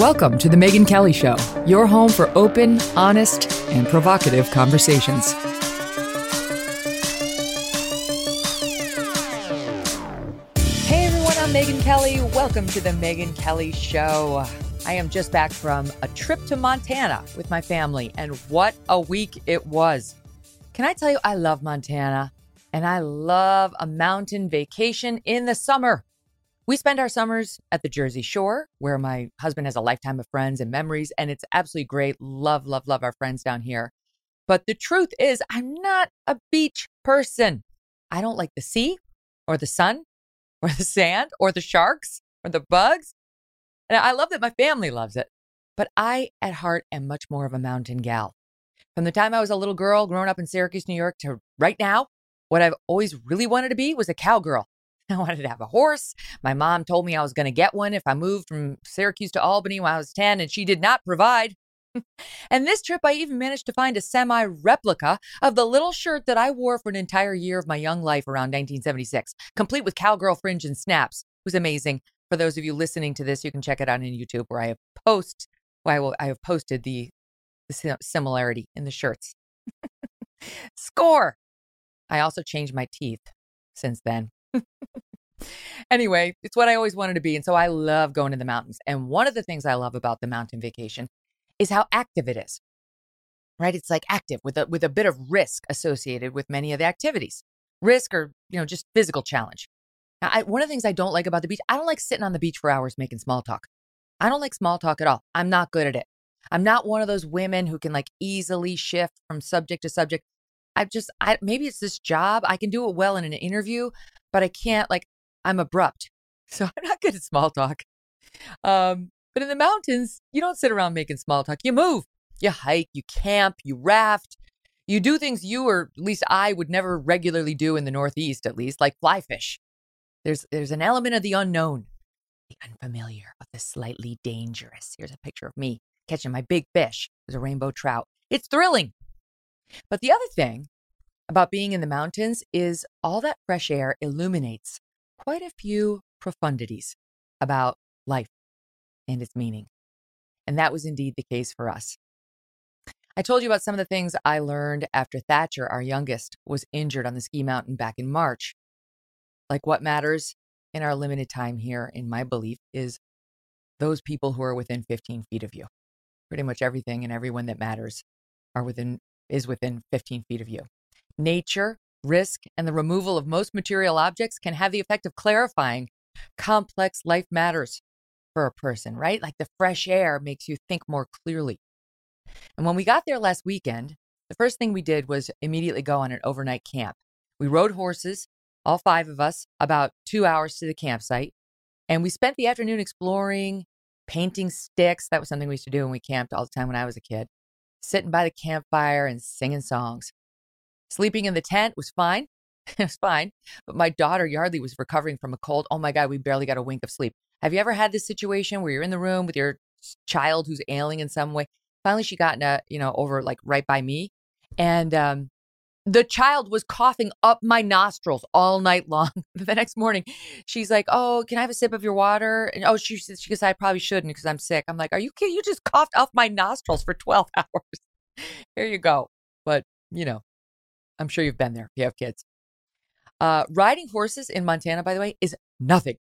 Welcome to The Megyn Kelly Show, your home for open, honest, and provocative conversations. Hey everyone, I'm Megyn Kelly. Welcome to The Megyn Kelly Show. I am just back from a trip to Montana with my family, and what a week it was. Can I tell you, I love Montana and I love a mountain vacation in the summer. We spend our summers at the Jersey Shore, where my husband has a lifetime of friends and memories, and it's absolutely great. Love, love, love our friends down here. But the truth is, I'm not a beach person. I don't like the sea or the sun or the sand or the sharks or the bugs. And I love that my family loves it. But I, at heart, am much more of a mountain gal. From the time I was a little girl growing up in Syracuse, New York, to right now, what I've always really wanted to be was a cowgirl. I wanted to have a horse. My mom told me I was going to get one if I moved from Syracuse to Albany when I was 10, and she did not provide. and this trip, I even managed to find a semi replica of the little shirt that I wore for an entire year of my young life around 1976, complete with cowgirl fringe and snaps. It was amazing. For those of you listening to this, you can check it out on YouTube where I have post, well, I, will, I have posted the, the similarity in the shirts. Score. I also changed my teeth since then. Anyway, it's what I always wanted to be. And so I love going to the mountains. And one of the things I love about the mountain vacation is how active it is. Right? It's like active with a with a bit of risk associated with many of the activities. Risk or, you know, just physical challenge. Now, I, one of the things I don't like about the beach, I don't like sitting on the beach for hours making small talk. I don't like small talk at all. I'm not good at it. I'm not one of those women who can like easily shift from subject to subject. I just, I maybe it's this job. I can do it well in an interview, but I can't like I'm abrupt, so I'm not good at small talk. Um, but in the mountains, you don't sit around making small talk. You move, you hike, you camp, you raft, you do things you or at least I would never regularly do in the Northeast, at least like fly fish. There's there's an element of the unknown, the unfamiliar, of the slightly dangerous. Here's a picture of me catching my big fish. There's a rainbow trout. It's thrilling. But the other thing about being in the mountains is all that fresh air illuminates quite a few profundities about life and its meaning. And that was indeed the case for us. I told you about some of the things I learned after Thatcher, our youngest, was injured on the ski mountain back in March. Like what matters in our limited time here, in my belief, is those people who are within 15 feet of you. Pretty much everything and everyone that matters are within is within 15 feet of you. Nature, risk, and the removal of most material objects can have the effect of clarifying complex life matters for a person, right? Like the fresh air makes you think more clearly. And when we got there last weekend, the first thing we did was immediately go on an overnight camp. We rode horses, all five of us, about two hours to the campsite. And we spent the afternoon exploring, painting sticks. That was something we used to do when we camped all the time when I was a kid, sitting by the campfire and singing songs. Sleeping in the tent was fine. it was fine. But my daughter, Yardley, was recovering from a cold. Oh my God, we barely got a wink of sleep. Have you ever had this situation where you're in the room with your child who's ailing in some way? Finally, she got, in a, you know, over like right by me. And um, the child was coughing up my nostrils all night long. the next morning, she's like, "Oh, can I have a sip of your water?" And oh, she says, "She goes, I probably shouldn't because I'm sick." I'm like, "Are you kidding? You just coughed off my nostrils for 12 hours." Here you go. But you know, I'm sure you've been there if you have kids. Uh, riding horses in Montana, by the way, is nothing,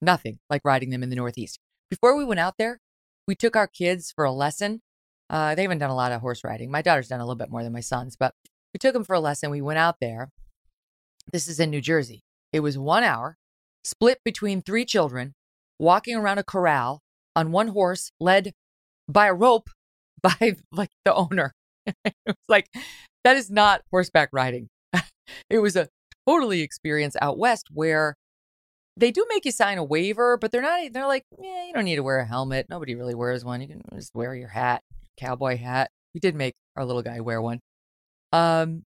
nothing like riding them in the Northeast. Before we went out there, we took our kids for a lesson. Uh, they haven't done a lot of horse riding. My daughter's done a little bit more than my sons, but we took him for a lesson. We went out there. This is in New Jersey. It was one hour, split between three children, walking around a corral on one horse, led by a rope by like the owner. it was like that is not horseback riding. it was a totally experience out west where they do make you sign a waiver, but they're not, they're like, yeah, you don't need to wear a helmet. Nobody really wears one. You can just wear your hat, cowboy hat. We did make our little guy wear one. Um,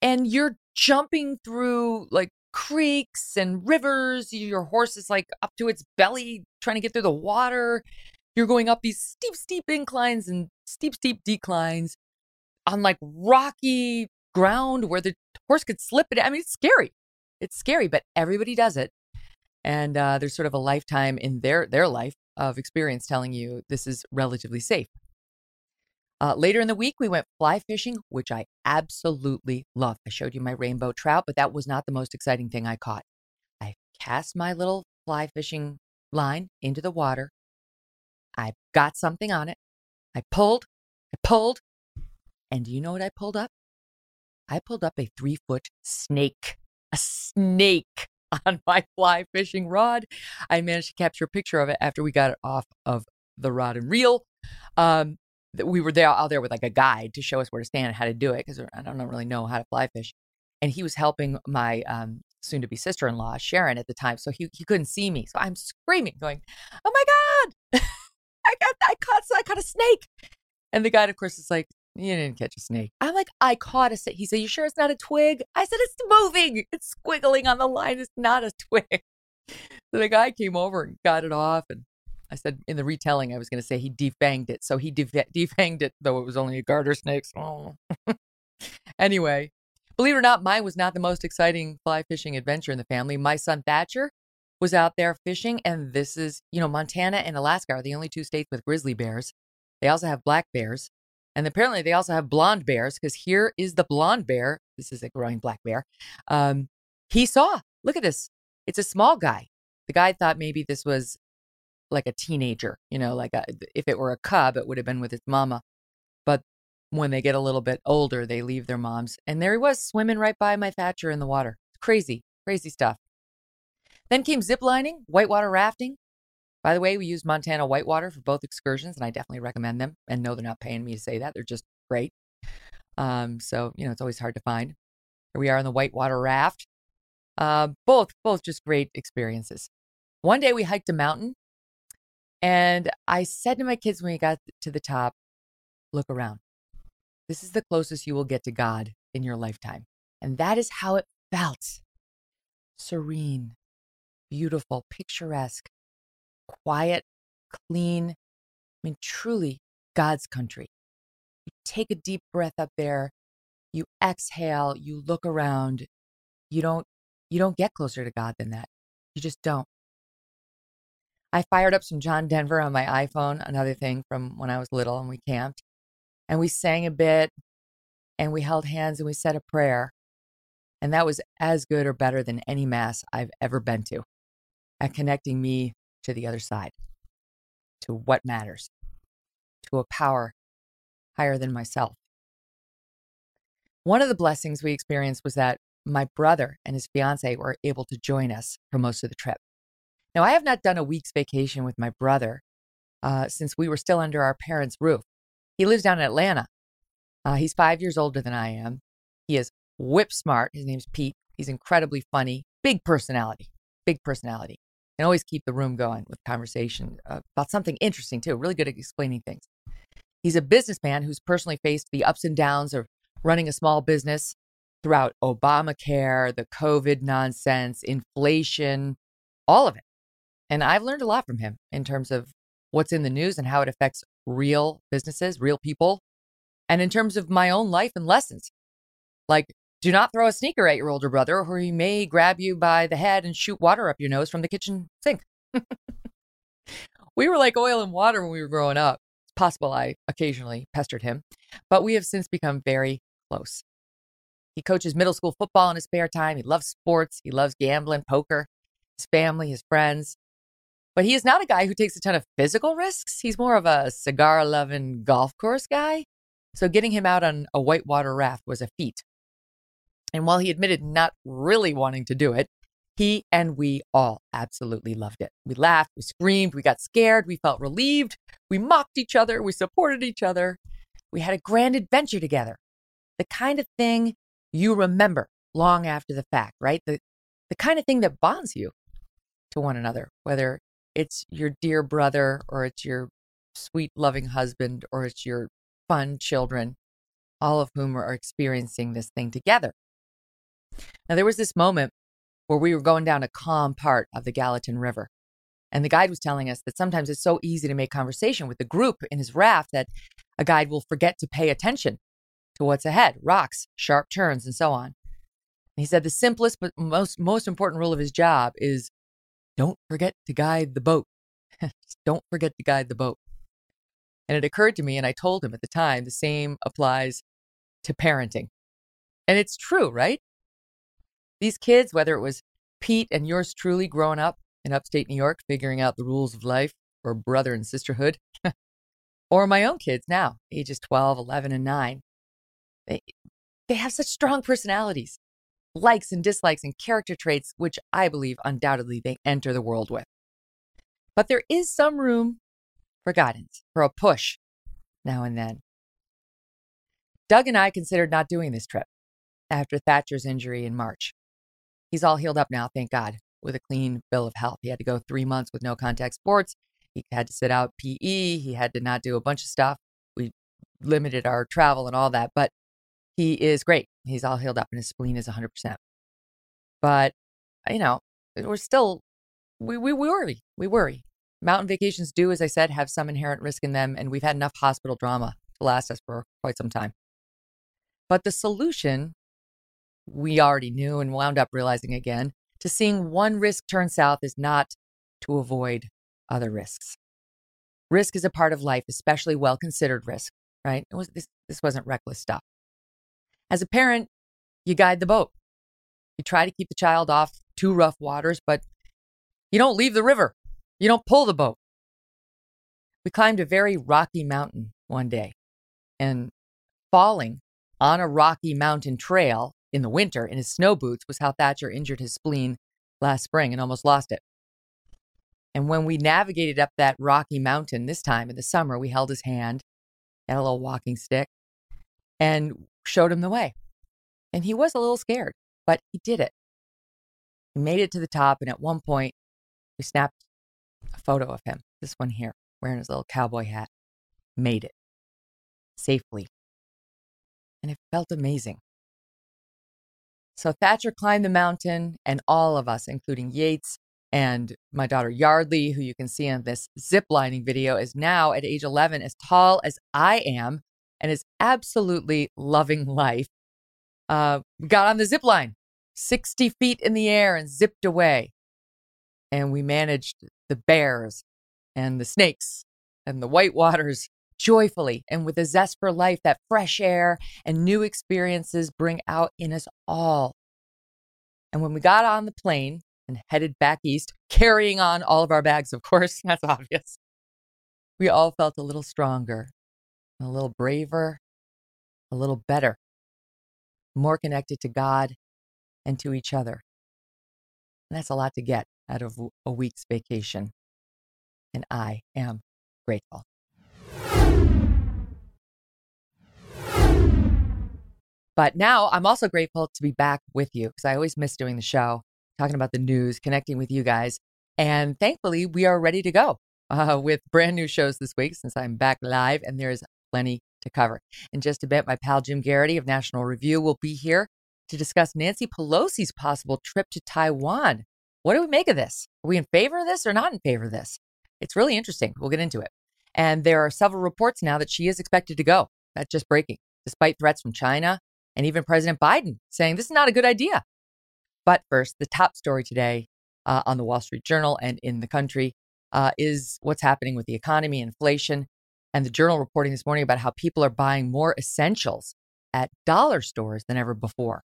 and you're jumping through like creeks and rivers. Your horse is like up to its belly trying to get through the water. You're going up these steep, steep inclines and steep, steep declines on like rocky ground where the horse could slip it. I mean, it's scary. It's scary, but everybody does it. And uh, there's sort of a lifetime in their their life of experience telling you this is relatively safe. Uh, later in the week, we went fly fishing, which I absolutely love. I showed you my rainbow trout, but that was not the most exciting thing I caught. I cast my little fly fishing line into the water. I got something on it. I pulled, I pulled, and do you know what I pulled up? I pulled up a three foot snake, a snake on my fly fishing rod. I managed to capture a picture of it after we got it off of the rod and reel. Um, we were there out there with like a guide to show us where to stand and how to do it because I don't really know how to fly fish. And he was helping my um, soon to be sister in law, Sharon, at the time. So he, he couldn't see me. So I'm screaming, going, Oh my God, I got, I caught, I caught a snake. And the guide, of course, is like, You didn't catch a snake. I'm like, I caught a snake. He said, You sure it's not a twig? I said, It's moving. It's squiggling on the line. It's not a twig. So the guy came over and got it off and I said in the retelling, I was going to say he defanged it. So he def- defanged it, though it was only a garter snake. So. anyway, believe it or not, mine was not the most exciting fly fishing adventure in the family. My son Thatcher was out there fishing, and this is, you know, Montana and Alaska are the only two states with grizzly bears. They also have black bears. And apparently, they also have blonde bears because here is the blonde bear. This is a growing black bear. Um, he saw, look at this. It's a small guy. The guy thought maybe this was like a teenager, you know, like a, if it were a cub, it would have been with its mama. But when they get a little bit older, they leave their moms. And there he was swimming right by my Thatcher in the water. Crazy, crazy stuff. Then came ziplining, whitewater rafting. By the way, we used Montana Whitewater for both excursions, and I definitely recommend them. And no, they're not paying me to say that; they're just great. Um, so you know, it's always hard to find. Here we are on the whitewater raft. Uh, both, both just great experiences. One day we hiked a mountain and I said to my kids when we got to the top, look around. This is the closest you will get to God in your lifetime. And that is how it felt serene, beautiful, picturesque, quiet, clean. I mean, truly God's country. You take a deep breath up there, you exhale, you look around. You don't you don't get closer to God than that. You just don't. I fired up some John Denver on my iPhone, another thing from when I was little and we camped. And we sang a bit and we held hands and we said a prayer. And that was as good or better than any mass I've ever been to at connecting me to the other side, to what matters, to a power higher than myself. One of the blessings we experienced was that my brother and his fiance were able to join us for most of the trip. Now, I have not done a week's vacation with my brother uh, since we were still under our parents' roof. He lives down in Atlanta. Uh, he's five years older than I am. He is whip smart. His name's Pete. He's incredibly funny, big personality, big personality. And always keep the room going with conversation uh, about something interesting, too. Really good at explaining things. He's a businessman who's personally faced the ups and downs of running a small business throughout Obamacare, the COVID nonsense, inflation, all of it. And I've learned a lot from him in terms of what's in the news and how it affects real businesses, real people, and in terms of my own life and lessons. Like, do not throw a sneaker at your older brother, or he may grab you by the head and shoot water up your nose from the kitchen sink. we were like oil and water when we were growing up. It's possible I occasionally pestered him, but we have since become very close. He coaches middle school football in his spare time. He loves sports. He loves gambling, poker, his family, his friends. But he is not a guy who takes a ton of physical risks. He's more of a cigar loving golf course guy. So getting him out on a whitewater raft was a feat. And while he admitted not really wanting to do it, he and we all absolutely loved it. We laughed, we screamed, we got scared, we felt relieved, we mocked each other, we supported each other. We had a grand adventure together. The kind of thing you remember long after the fact, right? The, the kind of thing that bonds you to one another, whether it's your dear brother or it's your sweet, loving husband or it's your fun children, all of whom are experiencing this thing together. Now, there was this moment where we were going down a calm part of the Gallatin River. And the guide was telling us that sometimes it's so easy to make conversation with the group in his raft that a guide will forget to pay attention to what's ahead rocks, sharp turns, and so on. He said the simplest but most, most important rule of his job is don't forget to guide the boat. Don't forget to guide the boat. And it occurred to me, and I told him at the time, the same applies to parenting. And it's true, right? These kids, whether it was Pete and yours truly growing up in upstate New York, figuring out the rules of life or brother and sisterhood, or my own kids now, ages 12, 11, and 9, they, they have such strong personalities, likes and dislikes, and character traits, which I believe undoubtedly they enter the world with. But there is some room for guidance, for a push now and then. Doug and I considered not doing this trip after Thatcher's injury in March. He's all healed up now, thank God, with a clean bill of health. He had to go three months with no contact sports. He had to sit out PE. He had to not do a bunch of stuff. We limited our travel and all that, but he is great. He's all healed up and his spleen is 100%. But, you know, we're still, we, we, worry. We worry. Mountain vacations do, as I said, have some inherent risk in them, and we've had enough hospital drama to last us for quite some time. But the solution we already knew and wound up realizing again to seeing one risk turn south is not to avoid other risks. Risk is a part of life, especially well considered risk, right? Was, this, this wasn't reckless stuff. As a parent, you guide the boat. You try to keep the child off too rough waters, but you don't leave the river. You don't pull the boat. We climbed a very rocky mountain one day, and falling on a rocky mountain trail in the winter in his snow boots was how Thatcher injured his spleen last spring and almost lost it. And when we navigated up that rocky mountain this time in the summer, we held his hand, and a little walking stick, and showed him the way. And he was a little scared, but he did it. He made it to the top, and at one point, we snapped a photo of him, this one here, wearing his little cowboy hat. Made it safely. And it felt amazing. So Thatcher climbed the mountain, and all of us, including Yates and my daughter Yardley, who you can see in this zip lining video, is now at age 11 as tall as I am and is absolutely loving life. Uh, got on the zip line, 60 feet in the air, and zipped away. And we managed the bears and the snakes and the white waters joyfully and with a zest for life that fresh air and new experiences bring out in us all. And when we got on the plane and headed back east, carrying on all of our bags, of course, that's obvious, we all felt a little stronger, a little braver, a little better, more connected to God and to each other. And that's a lot to get out of a week's vacation. And I am grateful. But now I'm also grateful to be back with you because I always miss doing the show, talking about the news, connecting with you guys. And thankfully, we are ready to go uh, with brand new shows this week since I'm back live and there's plenty to cover. In just a bit, my pal Jim Geraghty of National Review will be here to discuss Nancy Pelosi's possible trip to Taiwan. What do we make of this? Are we in favor of this or not in favor of this? It's really interesting. We'll get into it. And there are several reports now that she is expected to go. That's just breaking, despite threats from China and even President Biden saying this is not a good idea. But first, the top story today uh, on the Wall Street Journal and in the country uh, is what's happening with the economy, inflation, and the Journal reporting this morning about how people are buying more essentials at dollar stores than ever before.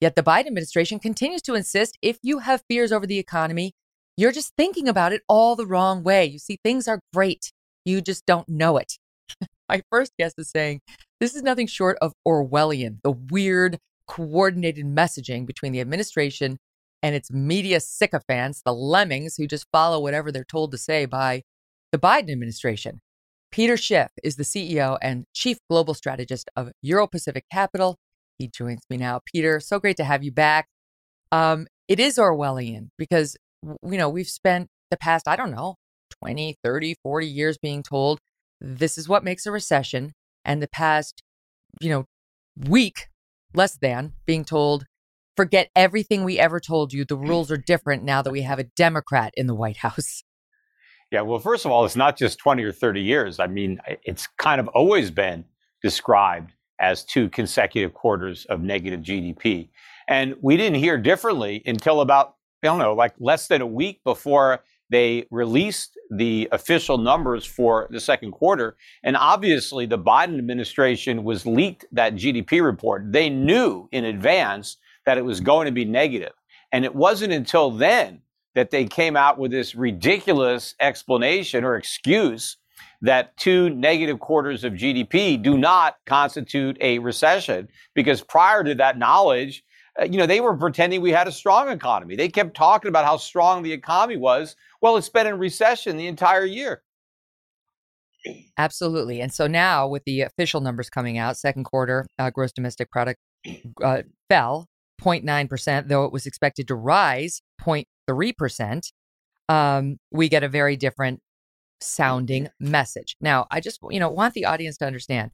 Yet the Biden administration continues to insist if you have fears over the economy, you're just thinking about it all the wrong way. You see, things are great. You just don't know it. My first guest is saying this is nothing short of Orwellian, the weird, coordinated messaging between the administration and its media sycophants, the lemmings who just follow whatever they're told to say by the Biden administration. Peter Schiff is the CEO and chief global strategist of Euro Pacific Capital. He joins me now. Peter, so great to have you back. Um, it is Orwellian because, you know, we've spent the past, I don't know, 20, 30, 40 years being told this is what makes a recession and the past, you know, week, less than, being told, forget everything we ever told you. The rules are different now that we have a Democrat in the White House. Yeah, well, first of all, it's not just 20 or 30 years. I mean, it's kind of always been described as two consecutive quarters of negative GDP. And we didn't hear differently until about, I don't know, like less than a week before they released the official numbers for the second quarter. And obviously, the Biden administration was leaked that GDP report. They knew in advance that it was going to be negative. And it wasn't until then that they came out with this ridiculous explanation or excuse that two negative quarters of GDP do not constitute a recession because prior to that knowledge, uh, you know, they were pretending we had a strong economy. They kept talking about how strong the economy was. Well, it's been in recession the entire year. Absolutely. And so now, with the official numbers coming out, second quarter uh, gross domestic product uh, fell 0.9%, though it was expected to rise 0.3%. Um, we get a very different sounding message. Now, I just you know want the audience to understand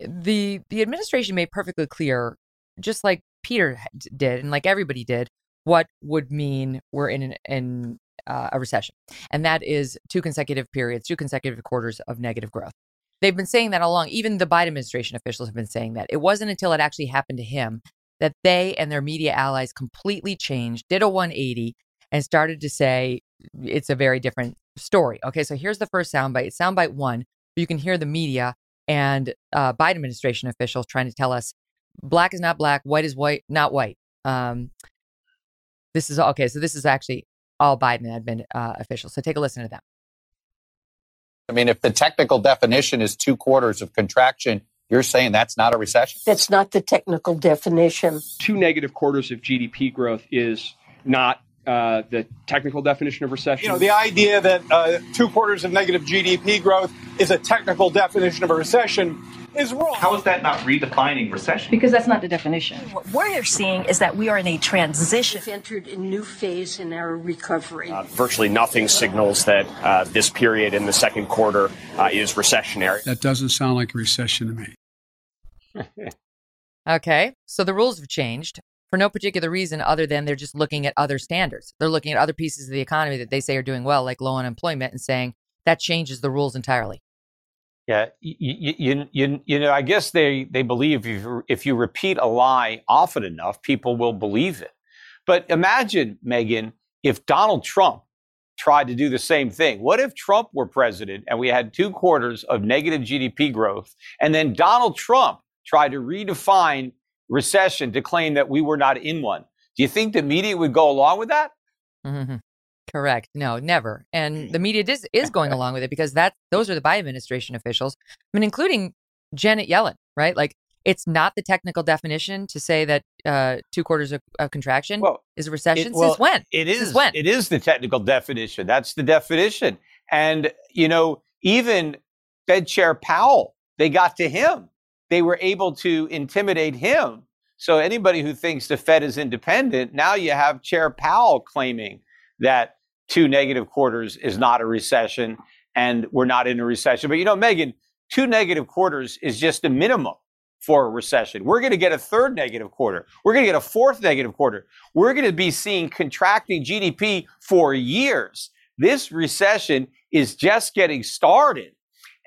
the the administration made perfectly clear, just like Peter did and like everybody did, what would mean we're in an, in uh, a recession, and that is two consecutive periods, two consecutive quarters of negative growth. They've been saying that all along. Even the Biden administration officials have been saying that. It wasn't until it actually happened to him that they and their media allies completely changed, did a 180, and started to say it's a very different story. Okay, so here's the first soundbite. Soundbite one. You can hear the media and uh, Biden administration officials trying to tell us black is not black, white is white, not white. Um, this is okay. So this is actually all Biden admin uh, officials. So take a listen to them. I mean, if the technical definition is two quarters of contraction, you're saying that's not a recession? That's not the technical definition. Two negative quarters of GDP growth is not uh, the technical definition of recession. You know, the idea that uh, two quarters of negative GDP growth is a technical definition of a recession is wrong. How is that not redefining recession? Because that's not the definition. What we're seeing is that we are in a transition. We've entered a new phase in our recovery. Uh, virtually nothing signals that uh, this period in the second quarter uh, is recessionary. That doesn't sound like a recession to me. okay, so the rules have changed for no particular reason other than they're just looking at other standards. They're looking at other pieces of the economy that they say are doing well, like low unemployment, and saying that changes the rules entirely. Yeah, you, you, you, you know, I guess they, they believe if if you repeat a lie often enough, people will believe it. But imagine, Megyn, if Donald Trump tried to do the same thing. What if Trump were president and we had two quarters of negative GDP growth, and then Donald Trump tried to redefine recession to claim that we were not in one? Do you think the media would go along with that? Mm-hmm. Correct. No, never. And the media is, is going along with it because that those are the Biden administration officials. I mean, including Janet Yellen, right? Like it's not the technical definition to say that uh, two quarters of, of contraction well, is a recession. It, well, Since when? It is. Since when? It is the technical definition. That's the definition. And you know, even Fed Chair Powell, they got to him. They were able to intimidate him. So anybody who thinks the Fed is independent, now you have Chair Powell claiming that two negative quarters is not a recession and we're not in a recession. But you know, Megyn, two negative quarters is just a minimum for a recession. We're going to get a third negative quarter. We're going to get a fourth negative quarter. We're going to be seeing contracting GDP for years. This recession is just getting started.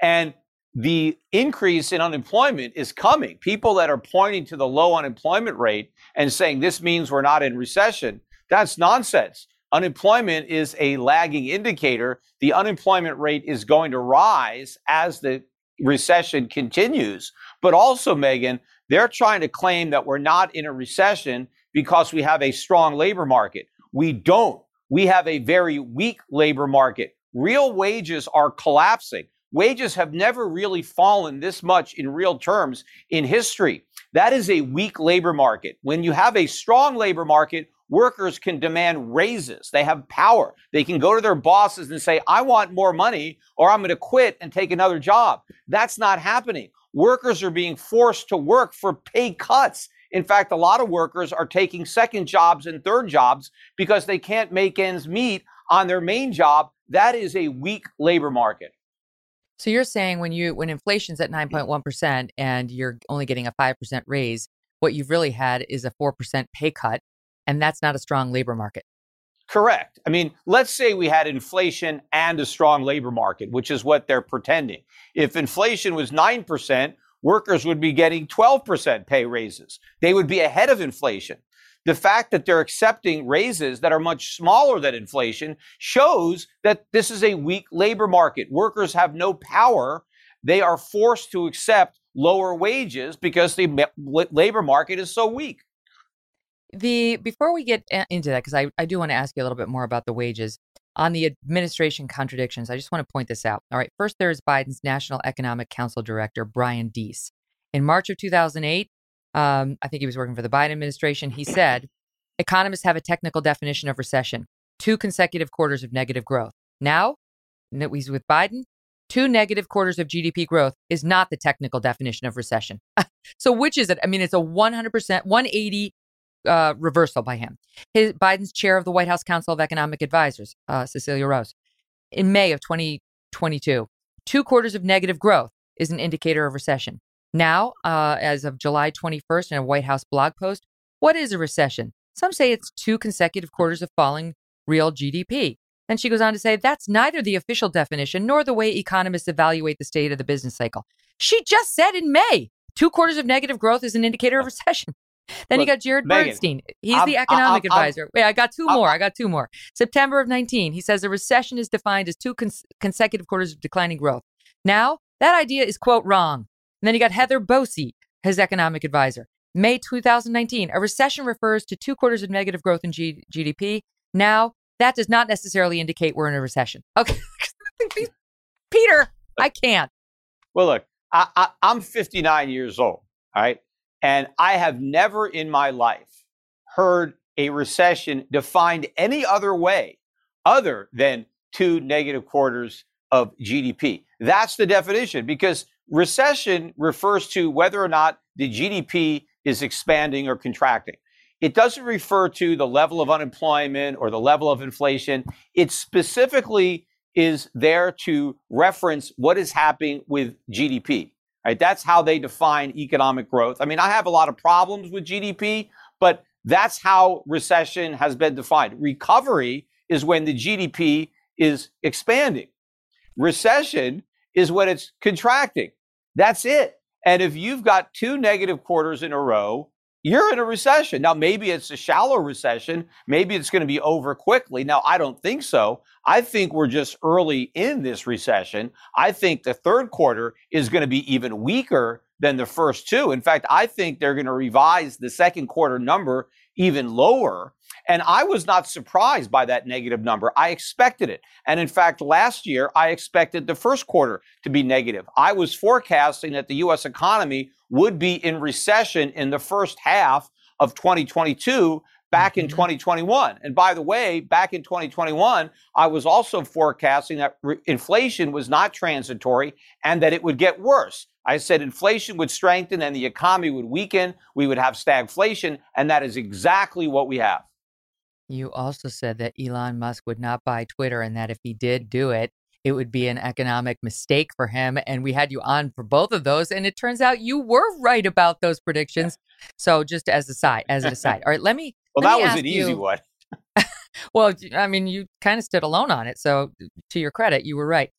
And the increase in unemployment is coming. People that are pointing to the low unemployment rate and saying this means we're not in recession, that's nonsense. Unemployment is a lagging indicator. The unemployment rate is going to rise as the recession continues. But also, Megyn, they're trying to claim that we're not in a recession because we have a strong labor market. We don't. We have a very weak labor market. Real wages are collapsing. Wages have never really fallen this much in real terms in history. That is a weak labor market. When you have a strong labor market, workers can demand raises. They have power. They can go to their bosses and say, I want more money or I'm going to quit and take another job. That's not happening. Workers are being forced to work for pay cuts. In fact, a lot of workers are taking second jobs and third jobs because they can't make ends meet on their main job. That is a weak labor market. So you're saying when you when inflation's at 9.1% mm. and you're only getting a 5% raise, what you've really had is a 4% pay cut and that's not a strong labor market. Correct. I mean, let's say we had inflation and a strong labor market, which is what they're pretending. If inflation was 9%, workers would be getting 12% pay raises. They would be ahead of inflation. The fact that they're accepting raises that are much smaller than inflation shows that this is a weak labor market. Workers have no power. They are forced to accept lower wages because the labor market is so weak. The before we get eh, into that, because I, I do want to ask you a little bit more about the wages on the administration contradictions. I just want to point this out. All right, first there is Biden's National Economic Council Director Brian Deese. In March of 2008, um, I think he was working for the Biden administration. He said, economists have a technical definition of recession: two consecutive quarters of negative growth. Now, he's with Biden. Two negative quarters of GDP growth is not the technical definition of recession. so, which is it? I mean, it's a 100%, 180 uh, reversal by him. His, Biden's chair of the White House Council of Economic Advisors, uh, Cecilia Rouse, in May of 2022, two quarters of negative growth is an indicator of recession. Now, uh, as of July 21st, in a White House blog post, what is a recession? Some say it's two consecutive quarters of falling real GDP. And she goes on to say that's neither the official definition nor the way economists evaluate the state of the business cycle. She just said in May, two quarters of negative growth is an indicator of recession. Then Look, you got Jared Megyn, Bernstein. He's I'm, the economic I'm, I'm, advisor. Wait, I got two more. I got two more. September of 19, he says a recession is defined as two cons- consecutive quarters of declining growth. Now, that idea is, quote, wrong. And then you got Heather Boushey, his economic advisor. May 2019, a recession refers to two quarters of negative growth in G- GDP. Now, that does not necessarily indicate we're in a recession. Okay. Peter, I can't. Well, look, I, I, I'm 59 years old, all right? And I have never in my life heard a recession defined any other way other than two negative quarters of GDP. That's the definition because recession refers to whether or not the GDP is expanding or contracting. It doesn't refer to the level of unemployment or the level of inflation. It specifically is there to reference what is happening with GDP. Right? That's how they define economic growth. I mean, I have a lot of problems with GDP, but that's how recession has been defined. Recovery is when the GDP is expanding. Recession is when it's contracting. That's it. And if you've got two negative quarters in a row, you're in a recession. Now, maybe it's a shallow recession. Maybe it's going to be over quickly. Now, I don't think so. I think we're just early in this recession. I think the third quarter is going to be even weaker than the first two. In fact, I think they're going to revise the second quarter number even lower. And I was not surprised by that negative number. I expected it. And in fact, last year, I expected the first quarter to be negative. I was forecasting that the U.S. economy would be in recession in the first half of 2022 back in mm-hmm. 2021. And by the way, back in 2021, I was also forecasting that re- inflation was not transitory and that it would get worse. I said inflation would strengthen and the economy would weaken. We would have stagflation. And that is exactly what we have. You also said that Elon Musk would not buy Twitter and that if he did do it, it would be an economic mistake for him. And we had you on for both of those. And it turns out you were right about those predictions. So just as a side, as an aside. All right, let me. Well, let that me was an easy you, one. well, I mean, you kind of stood alone on it. So to your credit, you were right.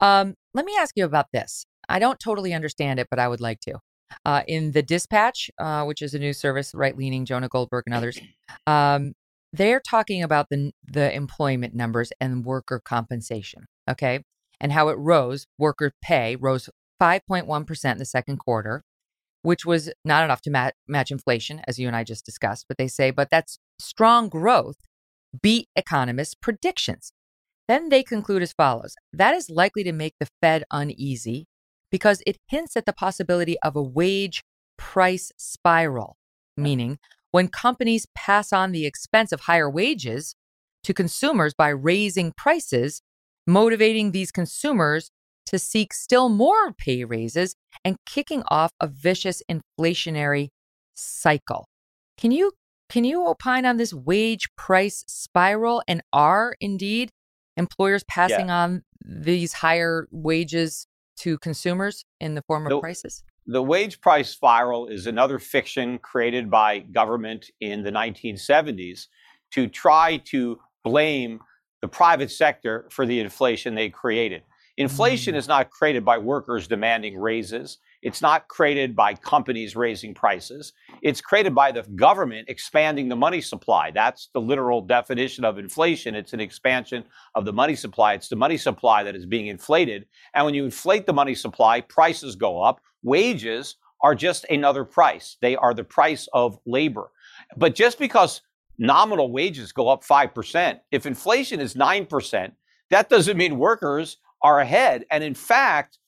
Um, let me ask you about this. I don't totally understand it, but I would like to. Uh, in the Dispatch, uh, which is a news service, right leaning, Jonah Goldberg and others, um, they're talking about the the employment numbers and worker compensation. Okay, and how it rose. Worker pay rose 5.1% in the second quarter, which was not enough to mat- match inflation, as you and I just discussed. But they say, but that's strong growth beat economists' predictions. Then they conclude as follows that is likely to make the Fed uneasy because it hints at the possibility of a wage price spiral, meaning when companies pass on the expense of higher wages to consumers by raising prices, motivating these consumers to seek still more pay raises and kicking off a vicious inflationary cycle. Can you can you opine on this wage price spiral and are indeed employers passing yeah. on these higher wages to consumers in the form of the, prices? The wage price spiral is another fiction created by government in the 1970s to try to blame the private sector for the inflation they created. Inflation mm. is not created by workers demanding raises. It's not created by companies raising prices. It's created by the government expanding the money supply. That's the literal definition of inflation. It's an expansion of the money supply. It's the money supply that is being inflated. And when you inflate the money supply, prices go up. Wages are just another price. They are the price of labor. But just because nominal wages go up 5%, if inflation is 9%, that doesn't mean workers are ahead. And in fact,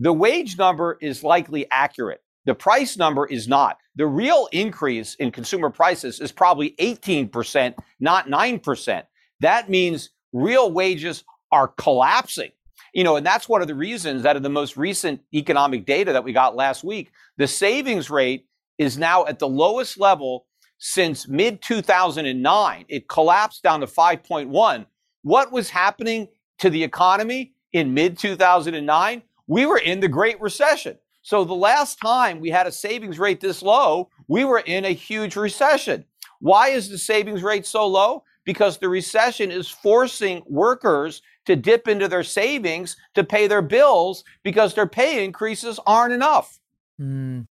the wage number is likely accurate. The price number is not. The real increase in consumer prices is probably 18%, not 9%. That means real wages are collapsing. You know, and that's one of the reasons that in the most recent economic data that we got last week, the savings rate is now at the lowest level since mid 2009. It collapsed down to 5.1. What was happening to the economy in mid 2009? We were in the Great Recession. So the last time we had a savings rate this low, we were in a huge recession. Why is the savings rate so low? Because the recession is forcing workers to dip into their savings to pay their bills because their pay increases aren't enough. Mm.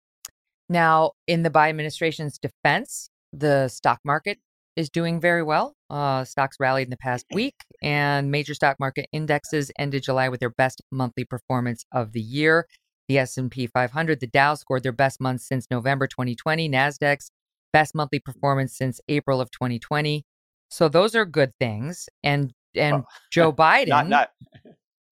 Now, in the Biden administration's defense, the stock market is doing very well. Uh, stocks rallied in the past week, and major stock market indexes ended July with their best monthly performance of the year. The S&P 500, the Dow scored their best month since November 2020. Nasdaq's best monthly performance since April of 2020. So those are good things. And and well, Joe Biden. Not, not.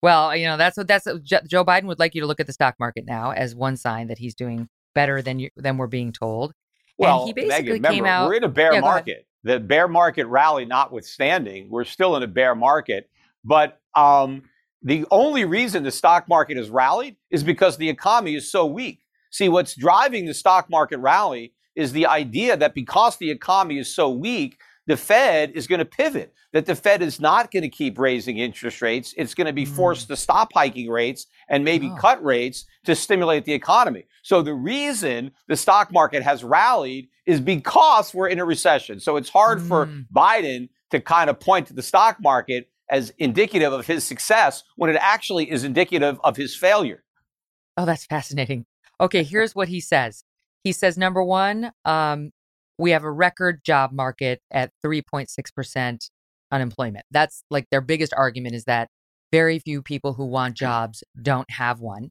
Well, you know that's what that's Joe Biden would like you to look at the stock market now as one sign that he's doing better than you than we're being told. Well, and he basically Megyn, came out. We're in a bear yeah, market. The bear market rally notwithstanding, we're still in a bear market. But um, the only reason the stock market has rallied is because the economy is so weak. See, what's driving the stock market rally is the idea that because the economy is so weak, the Fed is going to pivot, that the Fed is not going to keep raising interest rates. It's going to be forced mm. to stop hiking rates and maybe oh. cut rates to stimulate the economy. So the reason the stock market has rallied is because we're in a recession. So it's hard mm. for Biden to kind of point to the stock market as indicative of his success when it actually is indicative of his failure. Oh, that's fascinating. Okay, here's what he says. He says, number one, um, we have a record job market at 3.6% unemployment. That's like their biggest argument is that very few people who want jobs don't have one.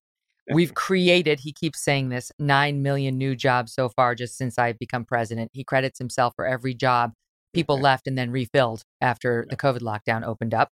We've created, he keeps saying this, 9 million new jobs so far just since I've become president. He credits himself for every job people left and then refilled after the COVID lockdown opened up.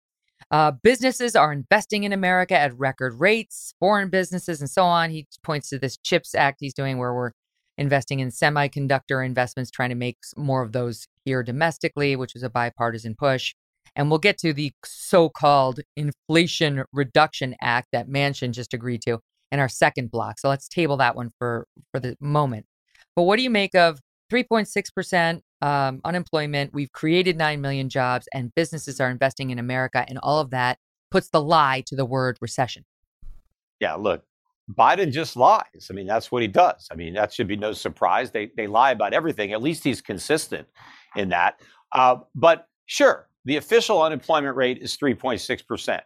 Uh, businesses are investing in America at record rates, foreign businesses and so on. He points to this CHIPS Act he's doing where we're investing in semiconductor investments, trying to make more of those here domestically, which is a bipartisan push. And we'll get to the so called Inflation Reduction Act that Manchin just agreed to in our second block. So let's table that one for, for the moment. But what do you make of 3.6% um, unemployment? We've created 9 million jobs, and businesses are investing in America, and all of that puts the lie to the word recession. Yeah, look, Biden just lies. I mean, that's what he does. I mean, that should be no surprise. They they lie about everything. At least he's consistent in that. Uh, but sure, the official unemployment rate is 3.6 percent,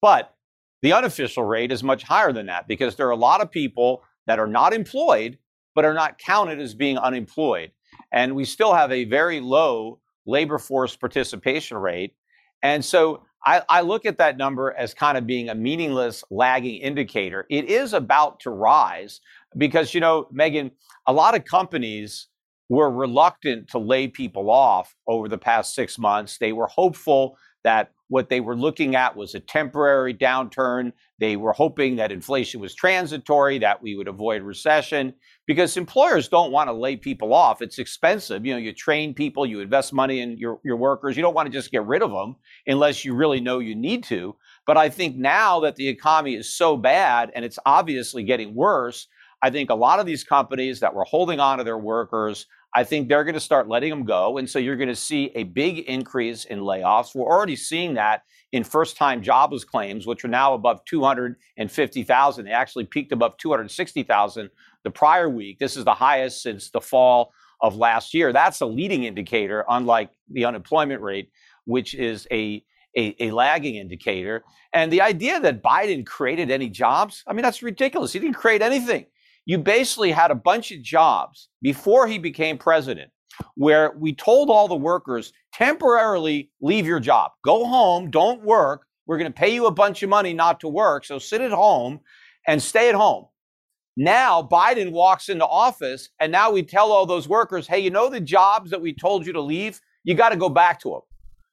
but the unofficial rate is much higher than that because there are a lot of people that are not employed but are not counted as being unemployed, and we still have a very low labor force participation rate. And so I, I, look at that number as kind of being a meaningless lagging indicator. It is about to rise because, you know, Megyn, a lot of companies were reluctant to lay people off over the past six months. They were hopeful that what they were looking at was a temporary downturn. They were hoping that inflation was transitory, that we would avoid recession because employers don't want to lay people off. It's expensive. You know, you train people, you invest money in your, your workers. You don't want to just get rid of them unless you really know you need to. But I think now that the economy is so bad and it's obviously getting worse, I think a lot of these companies that were holding on to their workers, I think they're going to start letting them go. And so you're going to see a big increase in layoffs. We're already seeing that in first time jobless claims, which are now above 250,000. They actually peaked above 260,000 the prior week. This is the highest since the fall of last year. That's a leading indicator, unlike the unemployment rate, which is a a, a lagging indicator. And the idea that Biden created any jobs, I mean, that's ridiculous. He didn't create anything. You basically had a bunch of jobs before he became president where we told all the workers temporarily leave your job, go home, don't work. We're going to pay you a bunch of money not to work. So sit at home and stay at home. Now Biden walks into office and now we tell all those workers, hey, you know the jobs that we told you to leave? You got to go back to them.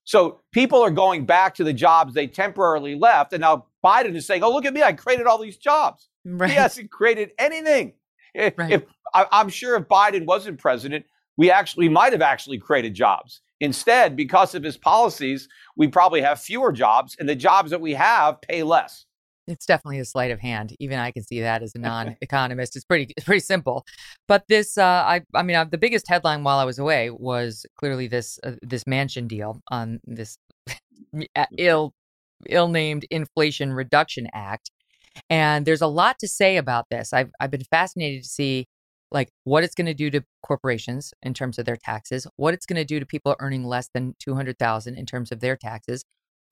So people are going back to the jobs they temporarily left. And now Biden is saying, oh, look at me. I created all these jobs. Right. He hasn't created anything. Right. If, I, I'm sure if Biden wasn't president, we actually might have actually created jobs. Instead, because of his policies, we probably have fewer jobs, and the jobs that we have pay less. It's definitely a sleight of hand. Even I can see that as a non-economist. It's pretty, it's pretty simple. But this, uh, I, I mean, uh, the biggest headline while I was away was clearly this, uh, this Manchin deal on this ill, ill-named Inflation Reduction Act. And there's a lot to say about this. I've, I've been fascinated to see like what it's going to do to corporations in terms of their taxes, what it's going to do to people earning less than 200,000 in terms of their taxes,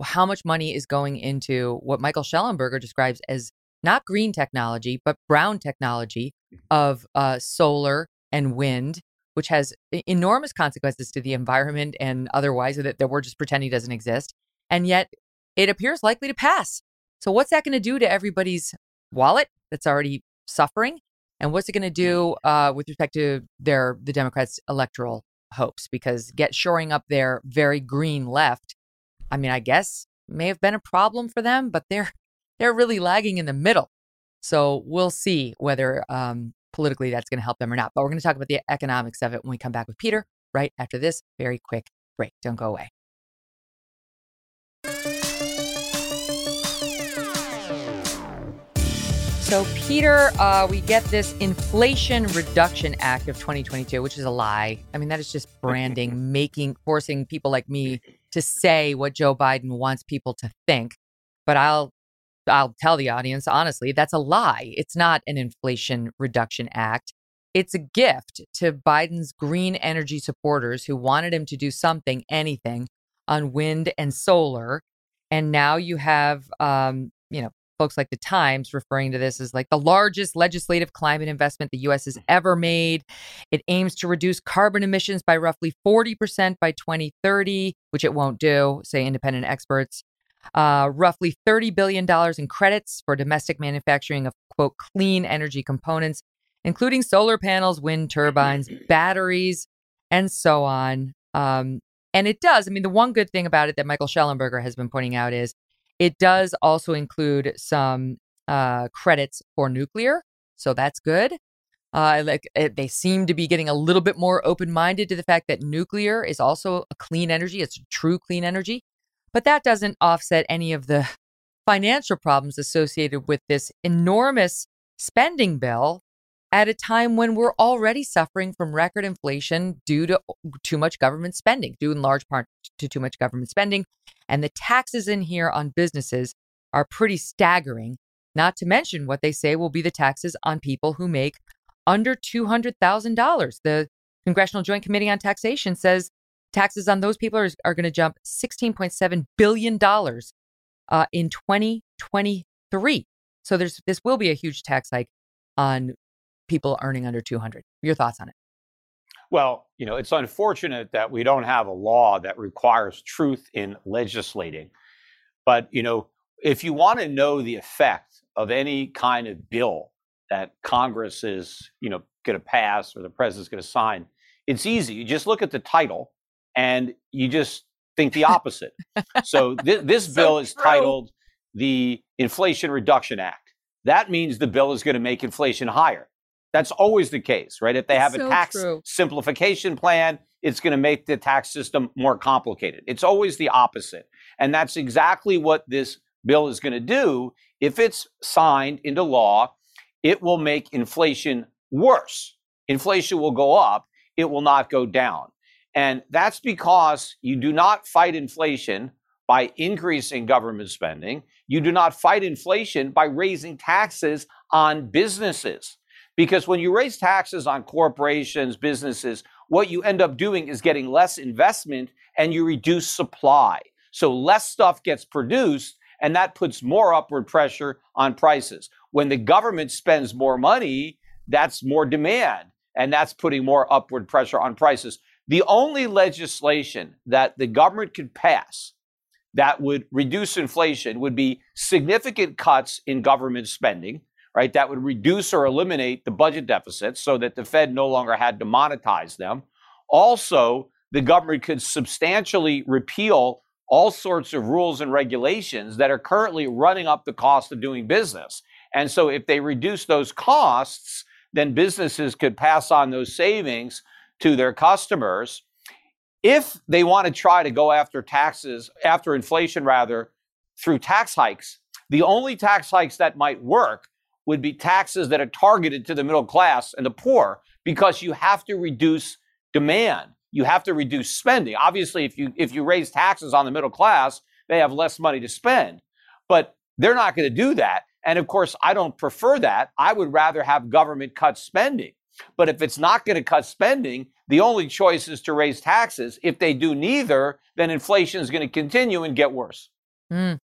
how much money is going into what Michael Shellenberger describes as not green technology, but brown technology of uh, solar and wind, which has enormous consequences to the environment and otherwise that, that we're just pretending doesn't exist. And yet it appears likely to pass. So, what's that going to do to everybody's wallet that's already suffering? And what's it going to do uh, with respect to their the Democrats' electoral hopes? Because get shoring up their very green left I mean, I guess may have been a problem for them, but they're they're really lagging in the middle. So we'll see whether um, politically that's going to help them or not. But we're going to talk about the economics of it when we come back with Peter right after this very quick break. Don't go away. So, Peter, uh, we get this Inflation Reduction Act of 2022, which is a lie. I mean, that is just branding, making, forcing people like me to say what Joe Biden wants people to think. But I'll I'll tell the audience honestly, that's a lie. It's not an Inflation Reduction Act. It's a gift to Biden's green energy supporters who wanted him to do something, anything on wind and solar. And now you have, um, you know, folks like the Times referring to this as like the largest legislative climate investment the U.S. has ever made. It aims to reduce carbon emissions by roughly 40% by 2030, which it won't do, say independent experts. Uh, roughly $30 billion in credits for domestic manufacturing of, quote, clean energy components, including solar panels, wind turbines, batteries, and so on. Um, and it does. I mean, the one good thing about it that Michael Shellenberger has been pointing out is it does also include some uh, credits for nuclear, so that's good. Uh, like it, they seem to be getting a little bit more open-minded to the fact that nuclear is also a clean energy. It's true clean energy, but that doesn't offset any of the financial problems associated with this enormous spending bill at a time when we're already suffering from record inflation due to too much government spending, due in large part to too much government spending. And the taxes in here on businesses are pretty staggering, not to mention what they say will be the taxes on people who make under $200,000. The Congressional Joint Committee on Taxation says taxes on those people are, are going to jump $16.7 billion uh, in 2023. So there's this will be a huge tax hike on people earning under 200. Your thoughts on it? Well, you know, it's unfortunate that we don't have a law that requires truth in legislating. But, you know, if you want to know the effect of any kind of bill that Congress is, you know, going to pass or the president's going to sign, it's easy. You just look at the title and you just think the opposite. so th- this so bill is true. titled the Inflation Reduction Act. That means the bill is going to make inflation higher. That's always the case, right? If they have a tax true. simplification plan, it's going to make the tax system more complicated. It's always the opposite. And that's exactly what this bill is going to do. If it's signed into law, it will make inflation worse. Inflation will go up, it will not go down. And that's because you do not fight inflation by increasing government spending. You do not fight inflation by raising taxes on businesses. Because when you raise taxes on corporations, businesses, what you end up doing is getting less investment and you reduce supply. So less stuff gets produced, and that puts more upward pressure on prices. When the government spends more money, that's more demand, and that's putting more upward pressure on prices. The only legislation that the government could pass that would reduce inflation would be significant cuts in government spending, right? That would reduce or eliminate the budget deficits so that the Fed no longer had to monetize them. Also, the government could substantially repeal all sorts of rules and regulations that are currently running up the cost of doing business. And so, if they reduce those costs, then businesses could pass on those savings to their customers. If they want to try to go after taxes, after inflation rather, through tax hikes, the only tax hikes that might work would be taxes that are targeted to the middle class and the poor because you have to reduce demand. You have to reduce spending. Obviously, if you if you raise taxes on the middle class, they have less money to spend. But they're not going to do that. And of course, I don't prefer that. I would rather have government cut spending. But if it's not going to cut spending, the only choice is to raise taxes. If they do neither, then inflation is going to continue and get worse. Mm.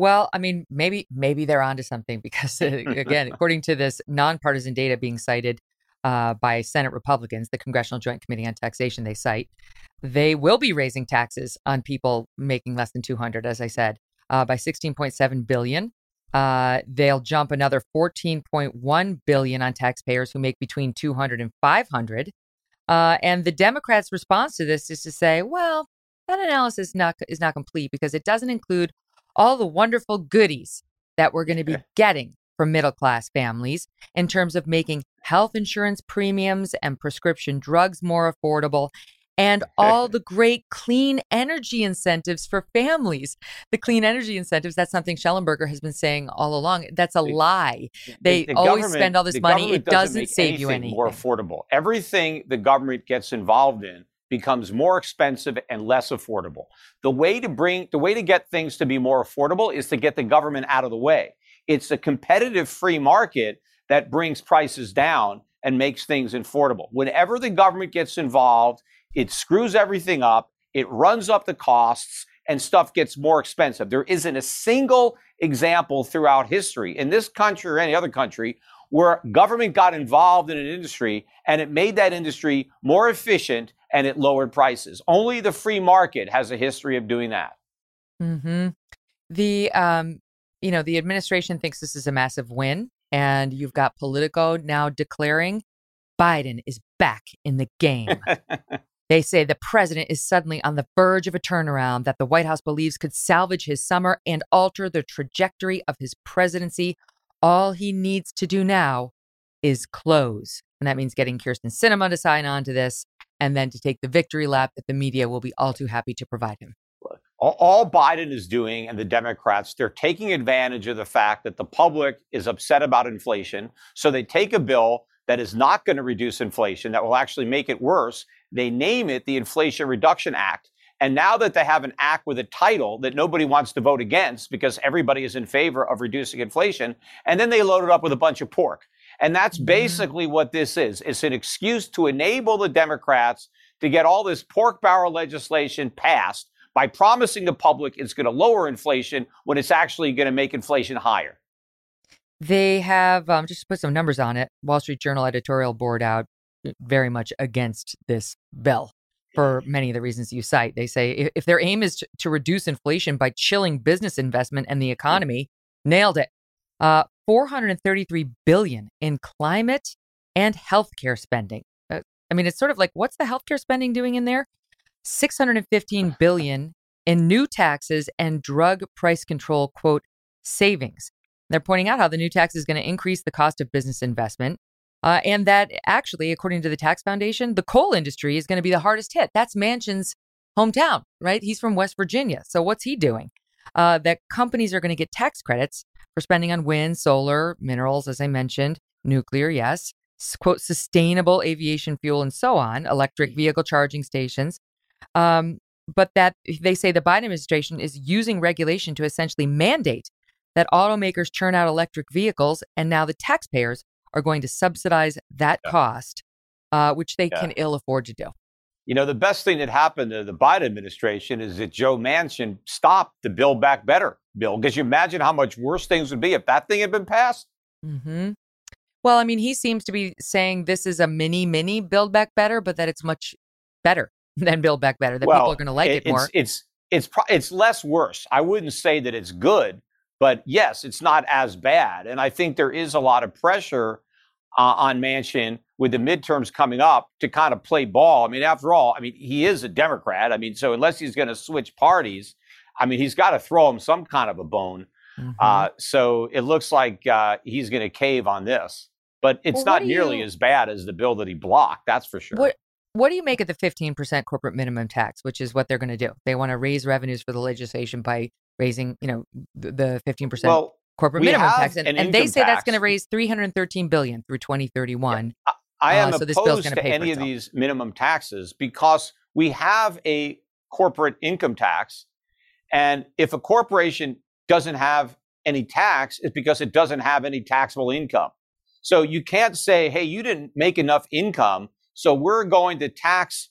Well, I mean, maybe maybe they're onto something because again, according to this nonpartisan data being cited uh, by Senate Republicans, the Congressional Joint Committee on Taxation, they cite they will be raising taxes on people making less than 200, as I said, uh, by 16.7 billion. Uh, they'll jump another 14.1 billion on taxpayers who make between 200 and 500. Uh, and the Democrats' response to this is to say, well, that analysis not, is not complete because it doesn't include all the wonderful goodies that we're going to be getting for middle class families in terms of making health insurance premiums and prescription drugs more affordable and all the great clean energy incentives for families. The clean energy incentives, that's something Shellenberger has been saying all along. That's a lie. They the, the always spend all this money. It doesn't, doesn't save you anything. More affordable. Everything the government gets involved in becomes more expensive and less affordable. The way to bring the way to get things to be more affordable is to get the government out of the way. It's a competitive free market that brings prices down and makes things affordable. Whenever the government gets involved, it screws everything up, it runs up the costs, and stuff gets more expensive. There isn't a single example throughout history in this country or any other country where government got involved in an industry and it made that industry more efficient and it lowered prices. Only the free market has a history of doing that. Mm-hmm. The um, you know, the administration thinks this is a massive win, and you've got Politico now declaring Biden is back in the game. They say the president is suddenly on the verge of a turnaround that the White House believes could salvage his summer and alter the trajectory of his presidency. All he needs to do now is close. And that means getting Kyrsten Sinema to sign on to this and then to take the victory lap that the media will be all too happy to provide him. all Biden is doing and the Democrats, they're taking advantage of the fact that the public is upset about inflation. So they take a bill that is not going to reduce inflation, that will actually make it worse, they name it the Inflation Reduction Act. And now that they have an act with a title that nobody wants to vote against because everybody is in favor of reducing inflation, and then they load it up with a bunch of pork. And that's mm-hmm. basically what this is. It's an excuse to enable the Democrats to get all this pork barrel legislation passed by promising the public it's going to lower inflation when it's actually going to make inflation higher. They have, um, just to put some numbers on it, Wall Street Journal editorial board out very much against this bill for many of the reasons you cite. They say if their aim is to, to reduce inflation by chilling business investment and the mm. economy, nailed it. Uh, 433 billion in climate and healthcare spending. Uh, I mean, it's sort of like what's the healthcare spending doing in there? 615 billion in new taxes and drug price control quote savings. They're pointing out how the new tax is going to increase the cost of business investment uh, and that actually, according to the Tax Foundation, the coal industry is going to be the hardest hit. That's Manchin's hometown, right? He's from West Virginia. So what's he doing? Uh, that companies are going to get tax credits for spending on wind, solar, minerals, as I mentioned, nuclear, yes, quote, sustainable aviation fuel, and so on, electric vehicle charging stations. Um, but that they say the Biden administration is using regulation to essentially mandate that automakers churn out electric vehicles, and now the taxpayers are going to subsidize that yeah. cost, uh, which they yeah. can ill afford to do. You know, the best thing that happened to the Biden administration is that Joe Manchin stopped the Build Back Better bill. Because you imagine how much worse things would be if that thing had been passed? Mm-hmm. Well, I mean, he seems to be saying this is a mini, mini Build Back Better, but that it's much better than Build Back Better. That well, people are going to like it, it more. It's it's it's it's less worse. I wouldn't say that it's good, but yes, it's not as bad. And I think there is a lot of pressure uh, on Manchin with the midterms coming up to kind of play ball. I mean, after all, I mean, he is a Democrat. I mean, so unless he's going to switch parties, I mean, he's got to throw him some kind of a bone. Mm-hmm. Uh, so it looks like uh, he's going to cave on this, but it's well, not nearly you, as bad as the bill that he blocked. That's for sure. What, what do you make of the 15% corporate minimum tax, which is what they're going to do? They want to raise revenues for the legislation by raising, you know, the 15% well, corporate minimum tax, and, and they say tax. that's going to raise 313 billion through 2031. Yeah. I am uh, so opposed to any of these minimum taxes because we have a corporate income tax, and if a corporation doesn't have any tax, it's because it doesn't have any taxable income. So you can't say, "Hey, you didn't make enough income." So we're going to tax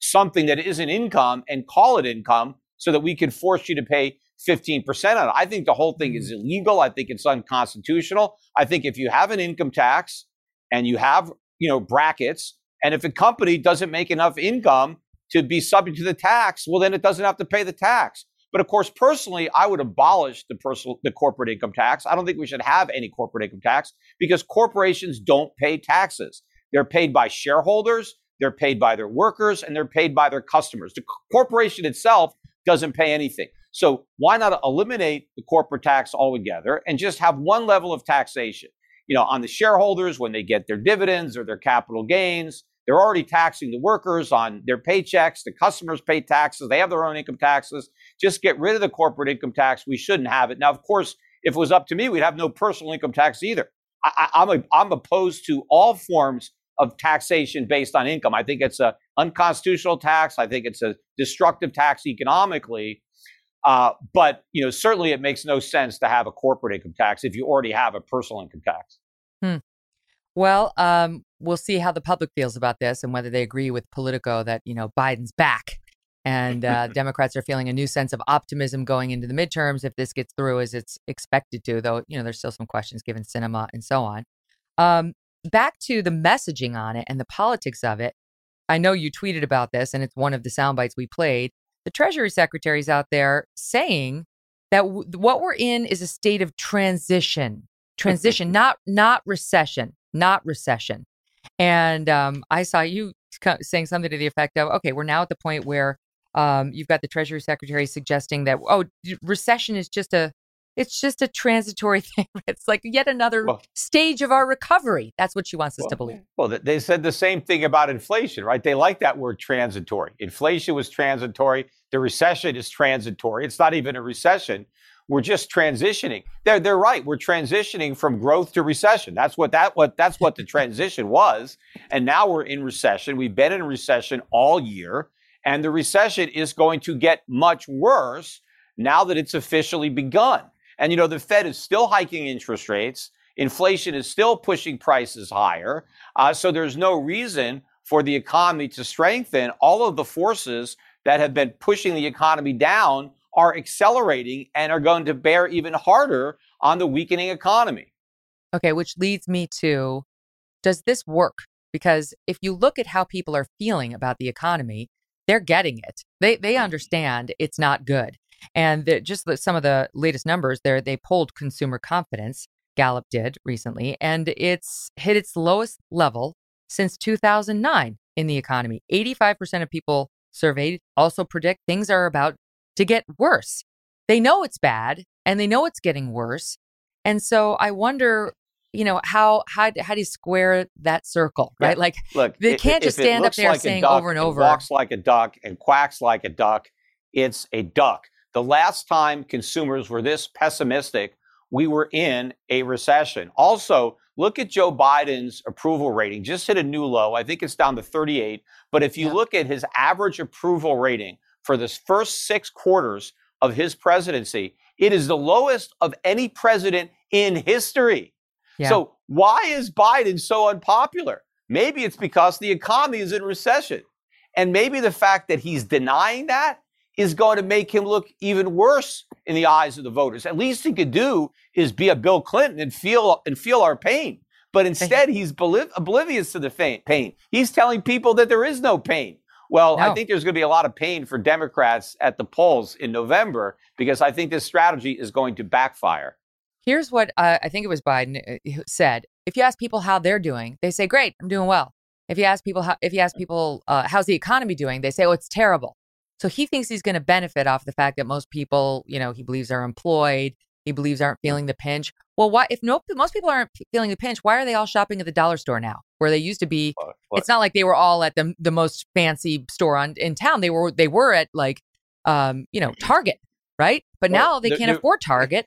something that isn't income and call it income so that we can force you to pay 15% on it. I think the whole thing is mm. illegal. I think it's unconstitutional. I think if you have an income tax and you have, you know, brackets, and if a company doesn't make enough income to be subject to the tax, well, then it doesn't have to pay the tax. But of course, personally, I would abolish the personal, the corporate income tax. I don't think we should have any corporate income tax because corporations don't pay taxes. They're paid by shareholders, they're paid by their workers, and they're paid by their customers. The corporation itself doesn't pay anything. So why not eliminate the corporate tax altogether and just have one level of taxation? You know, on the shareholders when they get their dividends or their capital gains, they're already taxing the workers on their paychecks. The customers pay taxes. They have their own income taxes. Just get rid of the corporate income tax. We shouldn't have it. Now, of course, if it was up to me, we'd have no personal income tax either. I, am a, I'm opposed to all forms of taxation based on income. I think it's a unconstitutional tax. I think it's a destructive tax economically. Uh, but you know, certainly it makes no sense to have a corporate income tax if you already have a personal income tax. Hmm. Well, um, we'll see how the public feels about this and whether they agree with Politico that you know Biden's back and uh, Democrats are feeling a new sense of optimism going into the midterms if this gets through as it's expected to. Though you know, there's still some questions given Sinema and so on. Um, back to the messaging on it and the politics of it. I know you tweeted about this, and it's one of the sound bites we played. The Treasury Secretary is out there saying that w- what we're in is a state of transition, transition, not not recession, not recession. And um, I saw you saying something to the effect of, "Okay, we're now at the point where um, you've got the Treasury Secretary suggesting that oh, recession is just a it's just a transitory thing. It's like yet another well, stage of our recovery. That's what she wants us well, to believe. Well, they said the same thing about inflation, right? They like that word transitory. Inflation was transitory. The recession is transitory. It's not even a recession. We're just transitioning. They're, they're right. We're transitioning from growth to recession. That's what that what that's what the transition was. And now we're in recession. We've been in recession all year, and the recession is going to get much worse now that it's officially begun. And, you know, the Fed is still hiking interest rates. Inflation is still pushing prices higher. Uh, so there's no reason for the economy to strengthen. All of the forces that have been pushing the economy down are accelerating and are going to bear even harder on the weakening economy. Okay, which leads me to does this work? Because if you look at how people are feeling about the economy, they're getting it. They they mm-hmm. understand it's not good. And just the, some of the latest numbers there, they polled consumer confidence, Gallup did recently, and it's hit its lowest level since 2009 in the economy. 85% of people surveyed also predict things are about to get worse. They know it's bad and they know it's getting worse. And so I wonder, you know, how how how do you square that circle, right? Yeah. Like, look, they can't just stand up there like saying duck, over and over, walks like a duck and quacks like a duck. It's a duck. The last time consumers were this pessimistic, we were in a recession. Also, look at Joe Biden's approval rating, just hit a new low. I think it's down to 38. But if you yeah. look at his average approval rating for the first six quarters of his presidency, it is the lowest of any president in history. Yeah. So, why is Biden so unpopular? Maybe it's because the economy is in recession. And maybe the fact that he's denying that is going to make him look even worse in the eyes of the voters. At least he could do is be a Bill Clinton and feel and feel our pain. But instead, he's oblivious to the pain. He's telling people that there is no pain. Well, no. I think there's going to be a lot of pain for Democrats at the polls in November because I think this strategy is going to backfire. Here's what uh, I think it was Biden uh, said: If you ask people how they're doing, they say, "Great, I'm doing well." If you ask people how, if you ask people uh, how's the economy doing, they say, "Oh, it's terrible." So he thinks he's going to benefit off the fact that most people, you know, he believes are employed. He believes aren't feeling the pinch. Well, why if no most people aren't feeling the pinch, why are they all shopping at the dollar store now? Where they used to be, what? What? it's not like they were all at the the most fancy store on in town. They were they were at like um, you know, Target, right? But well, now they can't afford Target.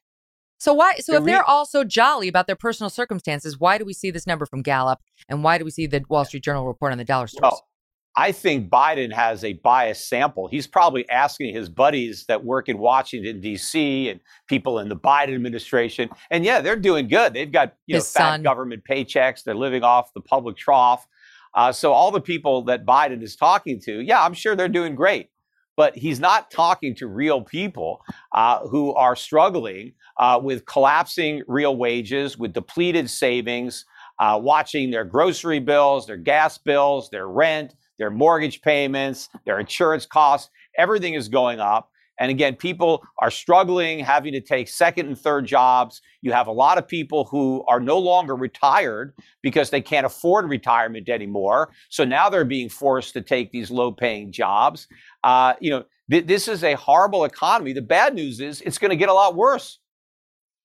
So why so if they're all so jolly about their personal circumstances, why do we see this number from Gallup and why do we see the Wall Street Journal report on the dollar stores? Well, I think Biden has a biased sample. He's probably asking his buddies that work in Washington D.C. and people in the Biden administration, and yeah, they're doing good. They've got you his know fat son. government paychecks. They're living off the public trough. Uh, so all the people that Biden is talking to, yeah, I'm sure they're doing great. But he's not talking to real people uh, who are struggling uh, with collapsing real wages, with depleted savings, uh, watching their grocery bills, their gas bills, their rent, their mortgage payments, their insurance costs, everything is going up. And again, people are struggling, having to take second and third jobs. You have a lot of people who are no longer retired because they can't afford retirement anymore. So now they're being forced to take these low paying jobs. Uh, you know, th- this is a horrible economy. The bad news is it's going to get a lot worse.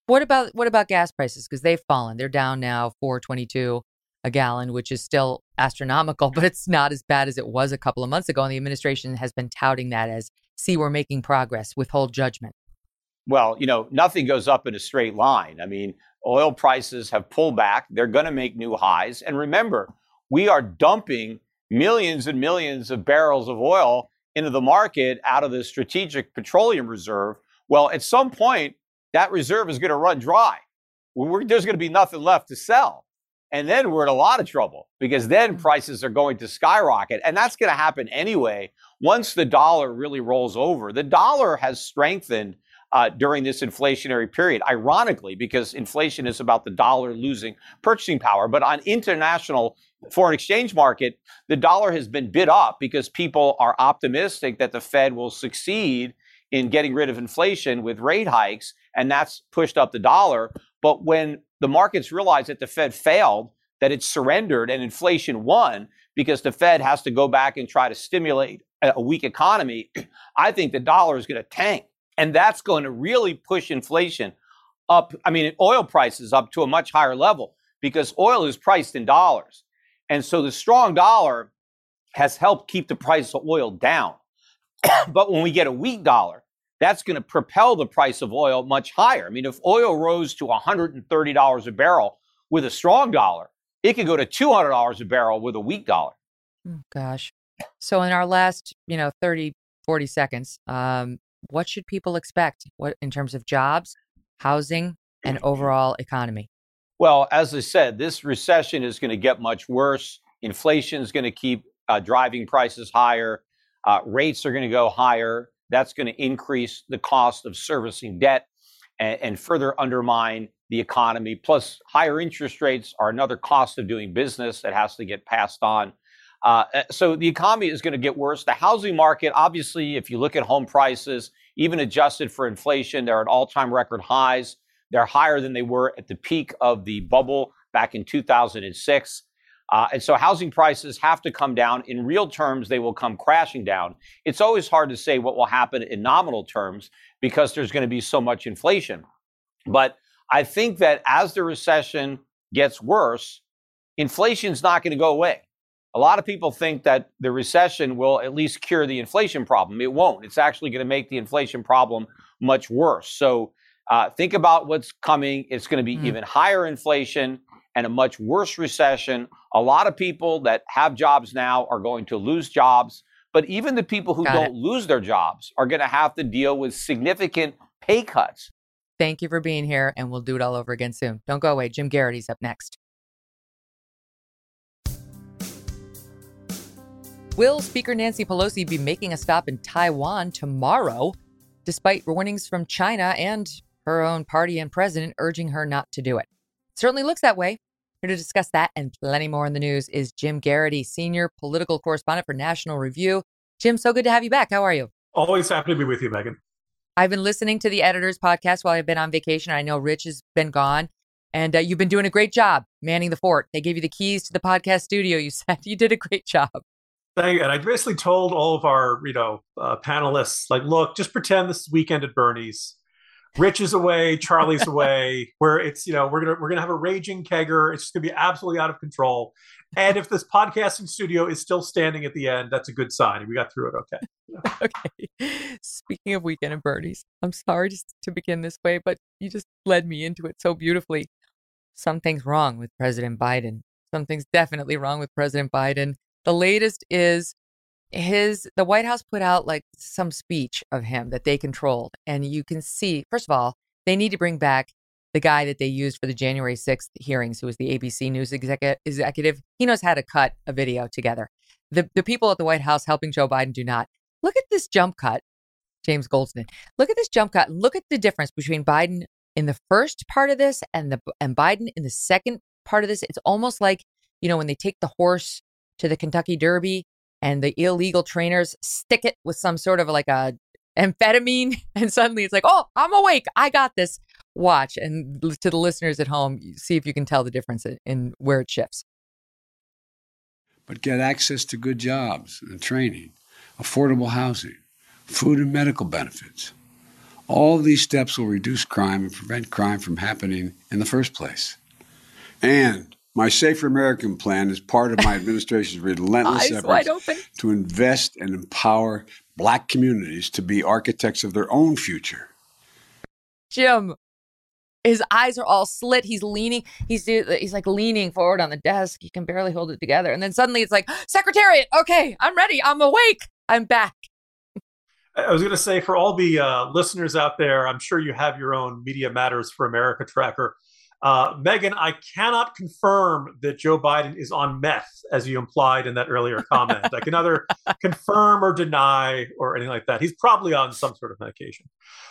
What about what about gas prices? Because they've fallen. They're down now 422 a gallon, which is still astronomical, but it's not as bad as it was a couple of months ago. And the administration has been touting that as, see, we're making progress, withhold judgment. Well, you know, nothing goes up in a straight line. I mean, oil prices have pulled back. They're going to make new highs. And remember, we are dumping millions and millions of barrels of oil into the market out of the strategic petroleum reserve. Well, at some point, that reserve is going to run dry. there's going to be nothing left to sell. And then we're in a lot of trouble because then mm. prices are going to skyrocket. And that's going to happen anyway once the dollar really rolls over. The dollar has strengthened uh, during this inflationary period, ironically, because inflation is about the dollar losing purchasing power. But on international foreign exchange market, the dollar has been bid up because people are optimistic that the Fed will succeed in getting rid of inflation with rate hikes, and that's pushed up the dollar. But when the markets realized that the Fed failed, that it surrendered and inflation won because the Fed has to go back and try to stimulate a weak economy, I think the dollar is going to tank. And that's going to really push inflation up. I mean, oil prices up to a much higher level because oil is priced in dollars. And so the strong dollar has helped keep the price of oil down. but when we get a weak dollar, that's going to propel the price of oil much higher. I mean, if oil rose to $130 a barrel with a strong dollar, it could go to $200 a barrel with a weak dollar. Oh, gosh. So in our last, you know, 30, 40 seconds, um, what should people expect what in terms of jobs, housing, and overall economy? Well, as I said, this recession is going to get much worse. Inflation is going to keep uh, driving prices higher. Uh, rates are going to go higher. That's going to increase the cost of servicing debt and, and further undermine the economy. Plus, higher interest rates are another cost of doing business that has to get passed on. Uh, uh so the economy is going to get worse. The housing market, obviously, if you look at home prices, even adjusted for inflation, they're at all-time record highs. They're higher than they were at the peak of the bubble back in 2006. Uh, and so housing prices have to come down. In real terms, they will come crashing down. It's always hard to say what will happen in nominal terms because there's going to be so much inflation. But I think that as the recession gets worse, inflation is not going to go away. A lot of people think that the recession will at least cure the inflation problem. It won't. It's actually going to make the inflation problem much worse. So uh, think about what's coming. It's going to be mm. even higher inflation and a much worse recession. A lot of people that have jobs now are going to lose jobs. But even the people who Got don't it. lose their jobs are going to have to deal with significant pay cuts. Thank you for being here, and we'll do it all over again soon. Don't go away. Jim Geraghty's up next. Will Speaker Nancy Pelosi be making a stop in Taiwan tomorrow, despite warnings from China and her own party and president urging her not to do it? certainly looks that way. Here to discuss that and plenty more in the news is Jim Geraghty, senior political correspondent for National Review. Jim, so good to have you back. How are you? Always happy to be with you, Megyn. I've been listening to the editor's podcast while I've been on vacation. I know Rich has been gone, and uh, you've been doing a great job manning the fort. They gave you the keys to the podcast studio. You said you did a great job. Thank you. And I basically told all of our, you know, uh, panelists, like, look, just pretend this is weekend at Bernie's. Rich is away, Charlie's away. Where it's you know we're gonna we're gonna have a raging kegger. It's just gonna be absolutely out of control. And if this podcasting studio is still standing at the end, that's a good sign. We got through it okay. okay. Speaking of weekend at birdies, I'm sorry to begin this way, but you just led me into it so beautifully. Something's wrong with President Biden. Something's definitely wrong with President Biden. The latest is his the White House put out like some speech of him that they controlled, and you can see. First of all, they need to bring back the guy that they used for the January 6th hearings, who was the ABC News executive. He knows how to cut a video together. The the people at the White House helping Joe Biden do not. Look at this jump cut, James Goldston. Look at this jump cut. Look at the difference between Biden in the first part of this and the and Biden in the second part of this. It's almost like you know when they take the horse to the Kentucky Derby and the illegal trainers stick it with some sort of like a amphetamine and suddenly it's like oh i'm awake. I got this. Watch and to the listeners at home see if you can tell the difference in where it shifts. But get access to good jobs and training affordable housing food and medical benefits. All these steps will reduce crime and prevent crime from happening in the first place. And my Safer American plan is part of my administration's relentless efforts to invest and empower Black communities to be architects of their own future. Jim, his eyes are all slit. He's leaning. He's he's like leaning forward on the desk. He can barely hold it together. And then suddenly it's like, Secretariat, okay, I'm ready. I'm awake. I'm back. I was going to say for all the uh, listeners out there, I'm sure you have your own Media Matters for America tracker. Uh, Megyn, I cannot confirm that Joe Biden is on meth, as you implied in that earlier comment. I can neither confirm or deny or anything like that. He's probably on some sort of medication.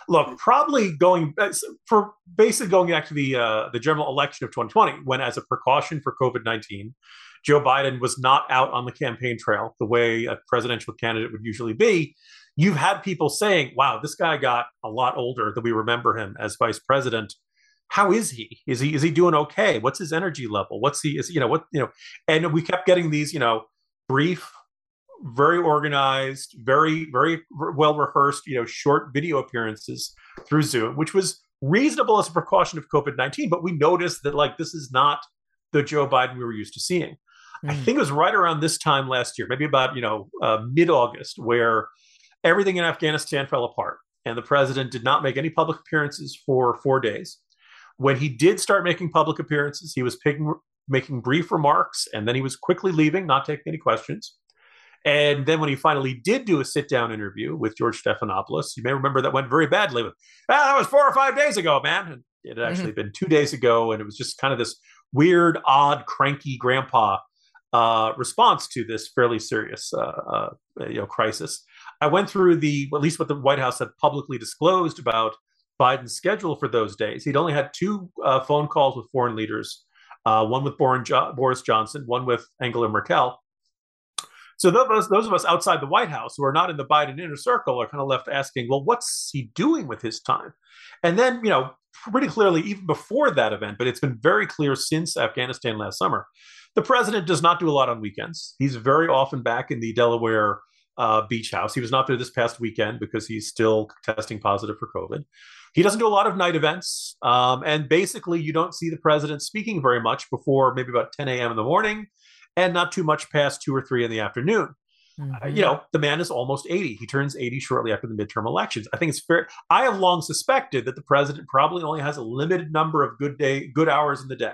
Look, probably going uh, for basically going back to the uh, the general election of 2020, when as a precaution for COVID 19, Joe Biden was not out on the campaign trail the way a presidential candidate would usually be. You've had people saying, "Wow, this guy got a lot older than we remember him as vice president." How is he? Is he is he doing okay? What's his energy level? What's he is you know what you know? And we kept getting these you know brief, very organized, very very well rehearsed you know short video appearances through Zoom, which was reasonable as a precaution of COVID nineteen. But we noticed that like this is not the Joe Biden we were used to seeing. Mm. I think it was right around this time last year, maybe about you know uh, mid August, where everything in Afghanistan fell apart, and the president did not make any public appearances for four days when he did start making public appearances, he was picking, making brief remarks and then he was quickly leaving, not taking any questions. And then when he finally did do a sit down interview with George Stephanopoulos, you may remember that went very badly. With, ah, that was four or five days ago, man. And it had actually mm-hmm. been two days ago. And it was just kind of this weird, odd, cranky grandpa uh, response to this fairly serious uh, uh, you know, crisis. I went through the, at least what the White House had publicly disclosed about Biden's schedule for those days. He'd only had two uh, phone calls with foreign leaders, uh, one with Boris Johnson, one with Angela Merkel. So those those of us outside the White House who are not in the Biden inner circle are kind of left asking, well, what's he doing with his time? And then, you know, pretty clearly, even before that event, but it's been very clear since Afghanistan last summer, the president does not do a lot on weekends. He's very often back in the Delaware uh, beach house. He was not there this past weekend because he's still testing positive for COVID. He doesn't do a lot of night events. Um, and basically, you don't see the president speaking very much before maybe about 10 a.m. in the morning and not too much past two or three in the afternoon. Mm-hmm. Uh, you know, the man is almost 80. He turns 80 shortly after the midterm elections. I think it's fair. I have long suspected that the president probably only has a limited number of good day, good hours in the day.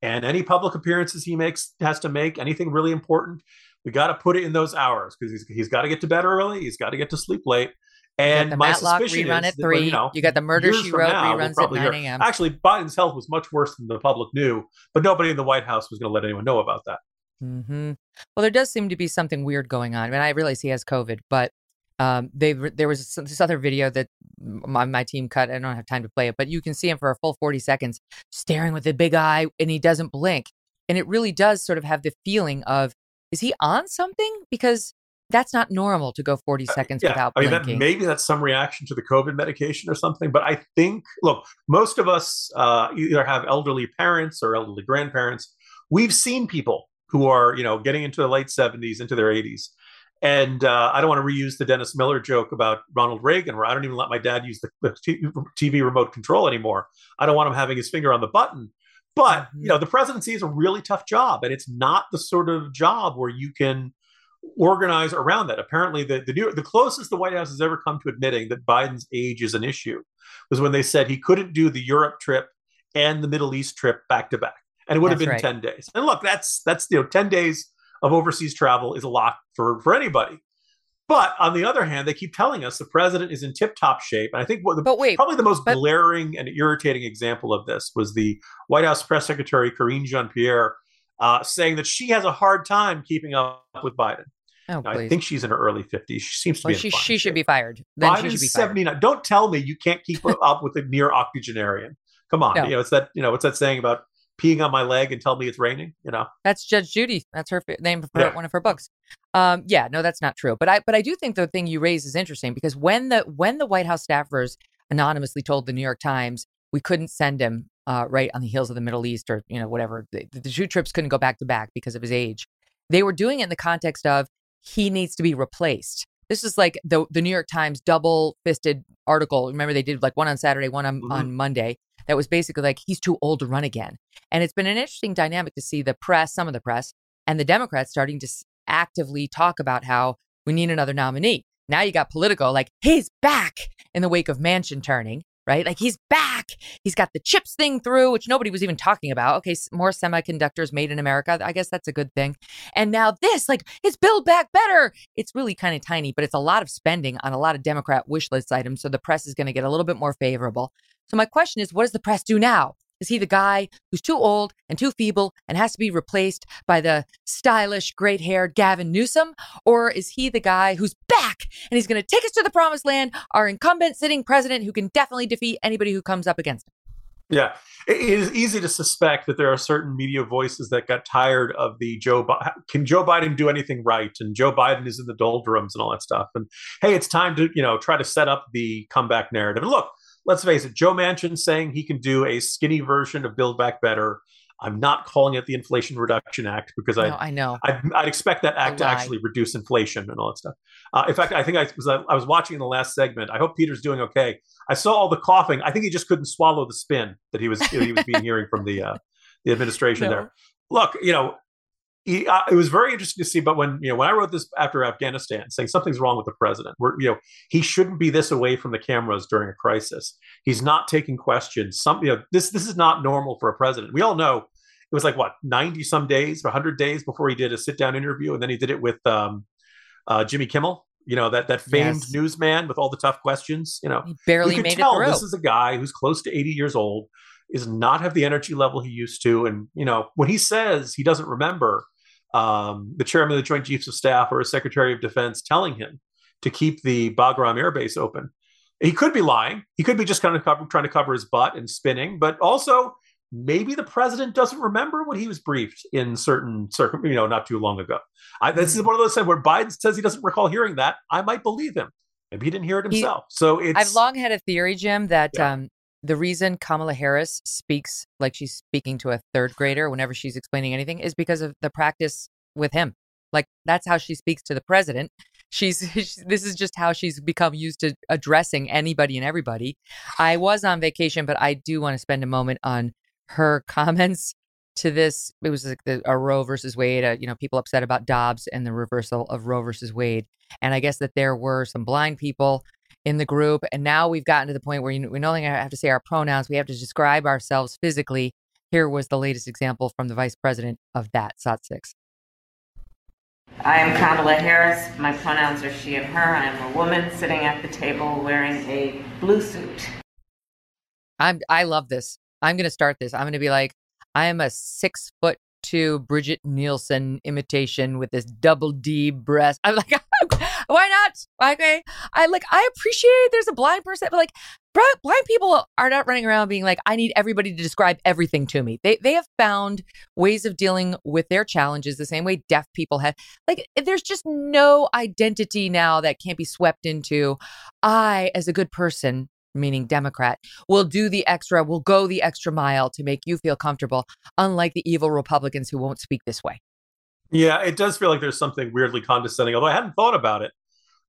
And any public appearances he makes has to make anything really important. We got to put it in those hours because he's, he's got to get to bed early. He's got to get to sleep late. And the my Matlock suspicion rerun is at that, three. you, know, you got the murder she wrote now, reruns we'll at nine a.m. Actually, Biden's health was much worse than the public knew, but nobody in the White House was going to let anyone know about that. Mm-hmm. Well, there does seem to be something weird going on. I mean, I realize he has COVID, but um, they there was this other video that my, my team cut. I don't have time to play it, but you can see him for a full 40 seconds staring with a big eye and he doesn't blink. And it really does sort of have the feeling of, is he on something? Because that's not normal to go 40 seconds yeah, without I mean, blinking. that, maybe that's some reaction to the COVID medication or something. But I think, look, most of us uh, either have elderly parents or elderly grandparents. We've seen people who are, you know, getting into the late 70s, into their 80s. And uh, I don't want to reuse the Dennis Miller joke about Ronald Reagan, where I don't even let my dad use the, the TV remote control anymore. I don't want him having his finger on the button. But Mm-hmm. you know, the presidency is a really tough job, and it's not the sort of job where you can organize around that. Apparently, the the, New, the closest the White House has ever come to admitting that Biden's age is an issue was when they said he couldn't do the Europe trip and the Middle East trip back to back, and it would have been right. ten days. And look, that's that's you know ten days of overseas travel is a lot for for anybody. But on the other hand, they keep telling us the president is in tip-top shape, and I think what the, But wait, probably the most but- glaring and irritating example of this was the White House press secretary Karine Jean-Pierre uh, saying that she has a hard time keeping up with Biden. oh, Now, I think she's in her early 50s. She seems to well, be. she, she should be fired. Then she should Biden's be fired. 79. Don't tell me you can't keep up with a near octogenarian. Come on, No. you know it's that you know what's that saying about peeing on my leg and tell me it's raining. You know, That's Judge Judy. That's her name for Yeah. one of her books. Um, yeah, no, that's not true. But I, but I do think the thing you raise is interesting because when the when the White House staffers anonymously told the New York Times we couldn't send him uh, right on the heels of the Middle East or you know whatever the, the two trips couldn't go back to back because of his age, they were doing it in the context of he needs to be replaced. This is like the the New York Times double fisted article. Remember they did like one on Saturday, one on, Mhm. on Monday. That was basically like he's too old to run again. And it's been an interesting dynamic to see the press, some of the press, and the Democrats starting to actively talk about how we need another nominee. Now you got Politico like he's back in the wake of Manchin turning, right? Like he's back. He's got the chips thing through, which nobody was even talking about. Okay, more semiconductors made in America. I guess that's a good thing. And now this, like, it's Build Back Better. It's really kind of tiny, but it's a lot of spending on a lot of Democrat wish list items. So the press is going to get a little bit more favorable. So my question is, what does the press do now? Is he the guy who's too old and too feeble and has to be replaced by the stylish, great haired Gavin Newsom? Or is he the guy who's back and he's going to take us to the promised land, our incumbent sitting president who can definitely defeat anybody who comes up against him? Yeah, it is easy to suspect that there are certain media voices that got tired of the Joe. Bi- Can Joe Biden do anything right? And Joe Biden is in the doldrums and all that stuff. And hey, it's time to you know try to set up the comeback narrative. And look, let's face it, Joe Manchin saying he can do a skinny version of Build Back Better. I'm not calling it the Inflation Reduction Act because I No, I know. I'd, I'd expect that act to actually reduce inflation and all that stuff. Uh, in fact, I think I was I was watching in the last segment. I hope Peter's doing okay. I saw all the coughing. I think he just couldn't swallow the spin that he was he was being hearing from the uh, the administration No. there. Look, you know, he, uh, it was very interesting to see. But when you know when I wrote this after Afghanistan, saying something's wrong with the president, we're you know he shouldn't be this away from the cameras during a crisis. He's not taking questions. Some you know this this is not normal for a president. We all know it was like what 90 some days 100 days before he did a sit down interview and then he did it with um, uh, jimmy kimmel you know that that famed Yes. newsman with all the tough questions you know He barely you could made tell it through. this is a guy who's close to 80 years old is not have the energy level he used to and you know when he says he doesn't remember um, the chairman of the joint chiefs of staff or a secretary of defense telling him to keep the bagram air base open. He could be lying. He could be just kind of cover, trying to cover his butt and spinning but also maybe the president doesn't remember what he was briefed in certain circum you know not too long ago. I, this is one of those things where biden says he doesn't recall hearing that. I might believe him. Maybe he didn't hear it He- himself. So it's I've long had a theory, Jim, that Yeah. um, the reason Kamala Harris speaks like she's speaking to a third grader whenever she's explaining anything is because of the practice with him. Like that's how she speaks to the president. She's this is just how she's become used to addressing anybody and everybody. I was on vacation, but I do want to spend a moment on her comments to this. It was like the, a Roe versus Wade. Uh, you know, people upset about Dobbs and the reversal of Roe versus Wade, and I guess that there were some blind people in the group. And now we've gotten to the point where you, we no longer have to say our pronouns. We have to describe ourselves physically. Here was the latest example from the vice president of that, SOT 6. I am Kamala Harris. My pronouns are she and her. I am a woman sitting at the table wearing a blue suit. I'm, I love this. I'm going to start this. I'm going to be like, I am a six foot two Brigitte Nielsen imitation with this double D breast. I'm like, why not? Okay, I like I appreciate there's a blind person, but like blind people are not running around being like, I need everybody to describe everything to me. They they have found ways of dealing with their challenges the same way deaf people have. Like, eh, there's just no identity now that can't be swept into. I, as a good person, meaning Democrat, will do the extra, will go the extra mile to make you feel comfortable, unlike the evil Republicans who won't speak this way. Yeah, it does feel like there's something weirdly condescending, although I hadn't thought about it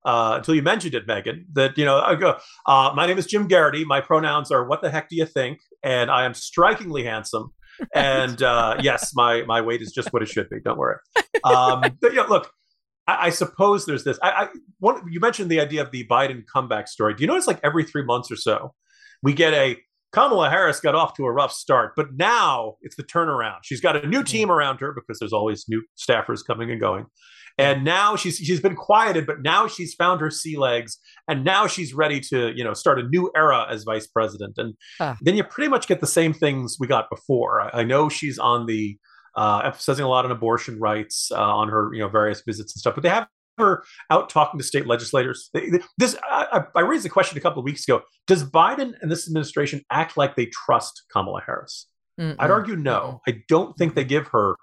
uh, until you mentioned it, Megyn, That you know, I go. Uh, my name is Jim Geraghty. My pronouns are "What the heck do you think?" And I am strikingly handsome. And uh, yes, my my weight is just what it should be. Don't worry. Um, but, you know, look, I, I, suppose there's this. I, I one, you mentioned the idea of the Biden comeback story. Do you notice like every three months or so, we get a Kamala Harris got off to a rough start, but now it's the turnaround. She's got a new team around her because there's always new staffers coming and going. And now she's she's been quieted, but now she's found her sea legs, and now she's ready to you know start a new era as vice president. And ah. then you pretty much get the same things we got before. I, I know she's on the uh, emphasizing a lot on abortion rights uh, on her you know various visits and stuff, but they have her out talking to state legislators. This I, I raised the question a couple of weeks ago. Does Biden and this administration act like they trust Kamala Harris? Mm-mm. I'd argue no. I don't think they give her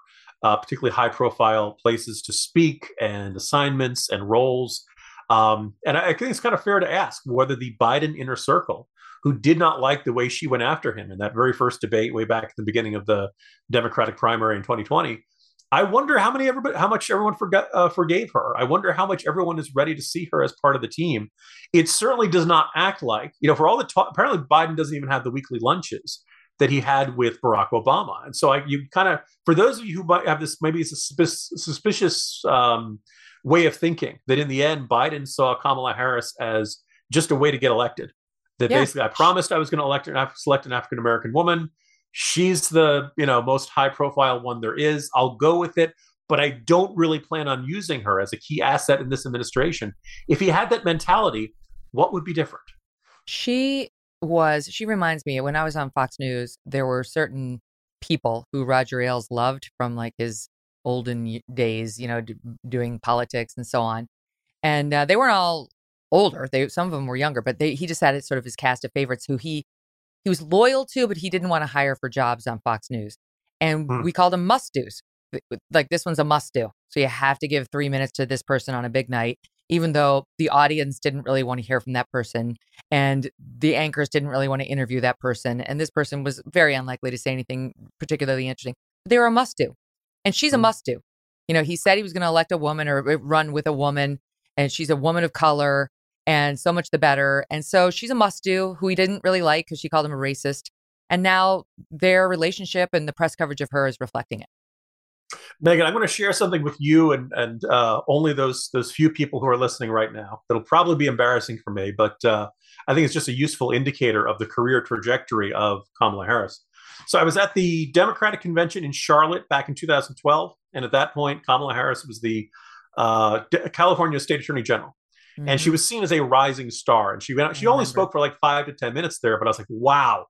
uh, particularly high profile places to speak and assignments and roles. Um, and I, I think it's kind of fair to ask whether the Biden inner circle, who did not like the way she went after him in that very first debate way back at the beginning of the Democratic primary in 2020, I wonder how many everybody, how much everyone forgot, uh, forgave her. I wonder how much everyone is ready to see her as part of the team. It certainly does not act like you know. For all the talk, apparently Biden doesn't even have the weekly lunches that he had with Barack Obama. And so I, you kind of, for those of you who might have this, maybe it's a suspicious um, way of thinking that in the end, Biden saw Kamala Harris as just a way to get elected. That yeah. basically, I promised I was going to elect an, select an African American woman. She's the you know most high profile one there is. I'll go with it, but I don't really plan on using her as a key asset in this administration. If he had that mentality, what would be different? She was she reminds me when I was on Fox News, there were certain people who Roger Ailes loved from like his olden days, you know, d- doing politics and so on. And uh, they weren't all older; they some of them were younger, but they, he just had sort of his cast of favorites who he he was loyal to, but he didn't want to hire for jobs on Fox News. And hmm. we called them must dos. Like this one's a must do. So you have to give three minutes to this person on a big night even though the audience didn't really want to hear from that person and the anchors didn't really want to interview that person. And this person was very unlikely to say anything particularly interesting. They were a must do. And she's a mm. must do. You know, he said he was going to elect a woman or uh, run with a woman, and she's a woman of color, and so much the better. And so she's a must do who he didn't really like because she called him a racist. And now their relationship and the press coverage of her is reflecting it. Megyn, I'm going to share something with you and and uh, only those those few people who are listening right now. That'll probably be embarrassing for me, but uh, I think it's just a useful indicator of the career trajectory of Kamala Harris. So I was at the Democratic convention in Charlotte back in 2012, and at that point, Kamala Harris was the uh, California State Attorney General, mm-hmm. and she mm-hmm. was seen as a rising star. And she went, she only spoke for like five to ten minutes there, but I was like, wow,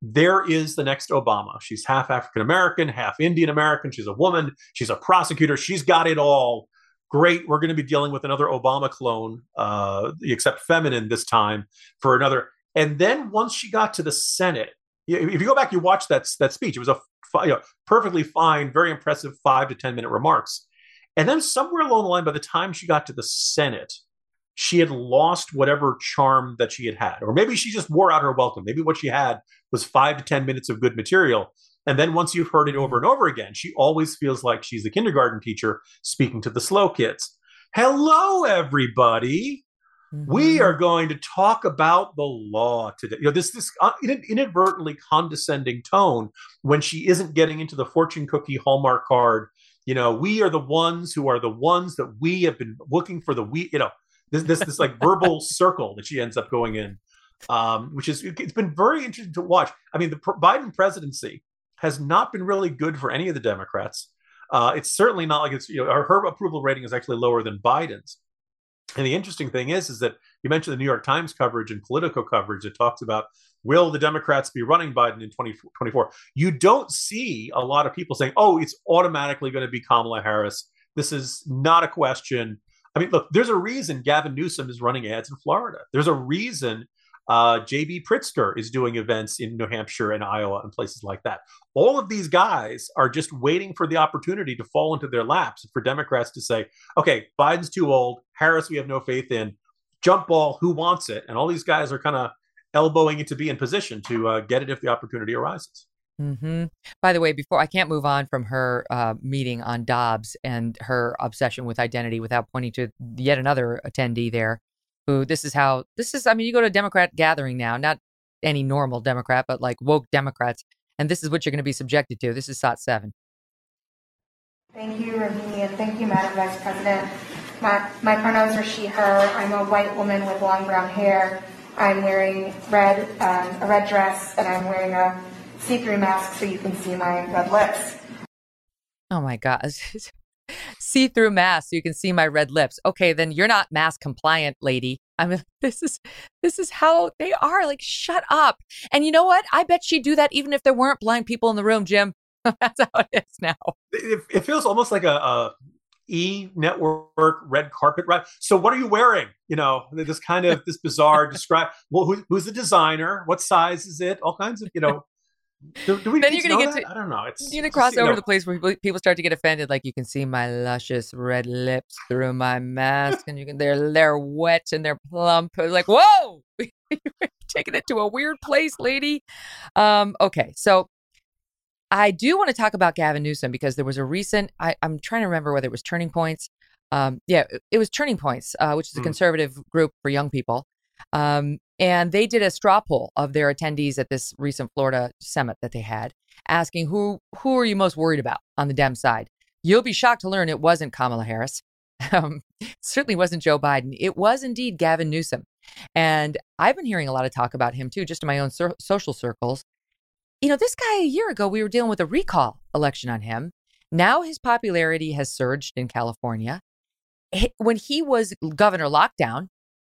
there is the next Obama. She's half African American, half Indian American. She's a woman. She's a prosecutor. She's got it all. Great. We're going to be dealing with another Obama clone, uh, except feminine this time for another. And then once she got to the Senate, if you go back, you watch that that speech. It was a you know, perfectly fine, very impressive five to ten minute remarks. And then somewhere along the line, by the time she got to the Senate, she had lost whatever charm that she had had. Or maybe she just wore out her welcome. Maybe what she had was five to 10 minutes of good material. And then once you've heard it over and over again, she always feels like she's the kindergarten teacher speaking to the slow kids. Hello, everybody. Mm-hmm. We are going to talk about the law today. You know, this this uh, inadvertently condescending tone when she isn't getting into the fortune cookie hallmark card. You know, we are the ones who are the ones that we have been looking for the we. You know, this this this like verbal circle that she ends up going in, um, which is it's been very interesting to watch. I mean, the Biden presidency has not been really good for any of the Democrats. Uh, it's certainly not like it's you know her approval rating is actually lower than Biden's. And the interesting thing is, is that you mentioned the New York Times coverage and political coverage that talks about will the Democrats be running Biden in 2024? You don't see a lot of people saying, oh, it's automatically going to be Kamala Harris. This is not a question. I mean, look, there's a reason Gavin Newsom is running ads in Florida. There's a reason uh, J.B. Pritzker is doing events in New Hampshire and Iowa and places like that. All of these guys are just waiting for the opportunity to fall into their laps for Democrats to say, okay, Biden's too old. Harris, we have no faith in. Jump ball, who wants it? And all these guys are kind of elbowing it to be in position to uh, get it if the opportunity arises. Mm-hmm. By the way, before I can't move on from her uh, meeting on Dobbs and her obsession with identity without pointing to yet another attendee there who this is how this is. I mean, you go to a Democrat gathering now, not any normal Democrat, but like woke Democrats, and this is what you're going to be subjected to. This is SOT 7. Thank you, Ravini, and thank you, Madam Vice President. My, my pronouns are she, her. I'm a white woman with long brown hair. I'm wearing red, um, a red dress, and I'm wearing a see-through mask so you can see my red lips. Oh my God. see-through mask so you can see my red lips. Okay, then you're not mask compliant, lady. I mean, this is this is how they are. Like, shut up. And you know what? I bet she'd do that even if there weren't blind people in the room, Jim. That's how it is now. It, it feels almost like a, a E network red carpet right? So what are you wearing? You know, this kind of this bizarre describe. Well, who, who's the designer? What size is it? All kinds of you know. Do, do we then you're gonna get that? to I don't know. It's you're gonna cross over know. the place where people start to get offended. Like you can see my luscious red lips through my mask, and you can they're they're wet and they're plump. Like whoa, taking it to a weird place, lady. Um, okay, so I do want to talk about Gavin Newsom because there was a recent, I, am trying to remember whether it was Turning Points. Um, yeah, it was Turning Points, uh, which is a mm. conservative group for young people. Um, and they did a straw poll of their attendees at this recent Florida summit that they had, asking who who are you most worried about on the Dem side. You'll be shocked to learn it wasn't Kamala Harris. Um, certainly wasn't Joe Biden. It was indeed Gavin Newsom. And I've been hearing a lot of talk about him too, just in my own social circles you know, this guy a year ago, we were dealing with a recall election on him. Now his popularity has surged in California. When he was governor lockdown,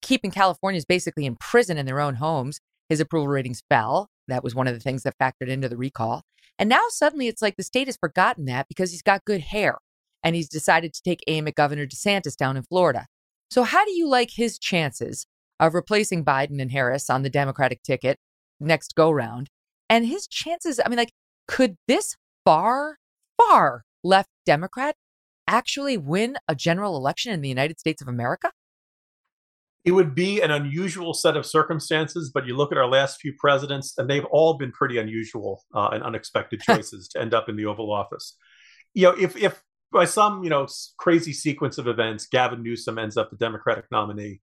keeping Californians basically in prison in their own homes, his approval ratings fell. That was one of the things that factored into the recall. And now suddenly it's like the state has forgotten that because he's got good hair and he's decided to take aim at Governor DeSantis down in Florida. So, how do you like his chances of replacing Biden and Harris on the Democratic ticket next go round? And his chances, I mean, like, could this far, far left Democrat actually win a general election in the United States of America? It would be an unusual set of circumstances, but you look at our last few presidents, and they've all been pretty unusual uh, and unexpected choices to end up in the Oval Office. You know, if if by some you know crazy sequence of events, Gavin Newsom ends up the Democratic nominee,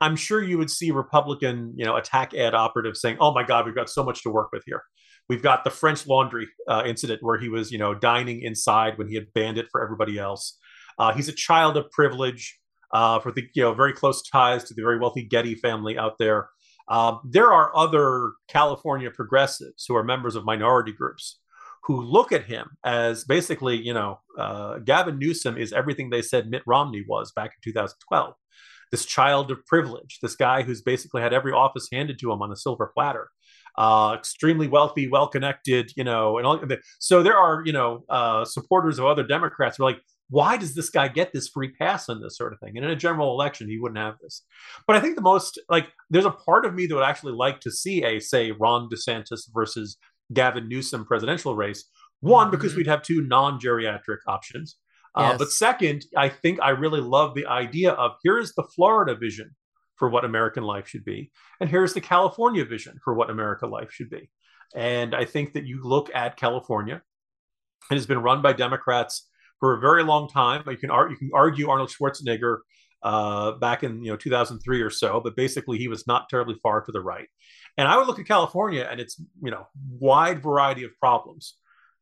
I'm sure you would see Republican, you know, attack ad operatives saying, "Oh my God, we've got so much to work with here." We've got the French Laundry uh, incident where he was, you know, dining inside when he had banned it for everybody else. Uh, he's a child of privilege uh, for the, you know, very close ties to the very wealthy Getty family out there. Um, there are other California progressives who are members of minority groups who look at him as basically, you know, uh, Gavin Newsom is everything they said Mitt Romney was back in 2012 this child of privilege, this guy who's basically had every office handed to him on a silver platter, uh, extremely wealthy, well connected, you know, and all. So there are, you know, uh, supporters of other Democrats who are like, why does this guy get this free pass on this sort of thing? And in a general election, he wouldn't have this. But I think the most like there's a part of me that would actually like to see a say Ron DeSantis versus Gavin Newsom presidential race. One, because mm-hmm. we'd have two non-geriatric options. Uh, But second, I think I really love the idea of here is the Florida vision for what American life should be, and here's the California vision for what American life should be. And I think that you look at California, and it's been run by Democrats for a very long time. You can, ar- you can argue Arnold Schwarzenegger uh, back in you know 2003 or so, but basically he was not terribly far to the right. And I would look at California and its you know wide variety of problems,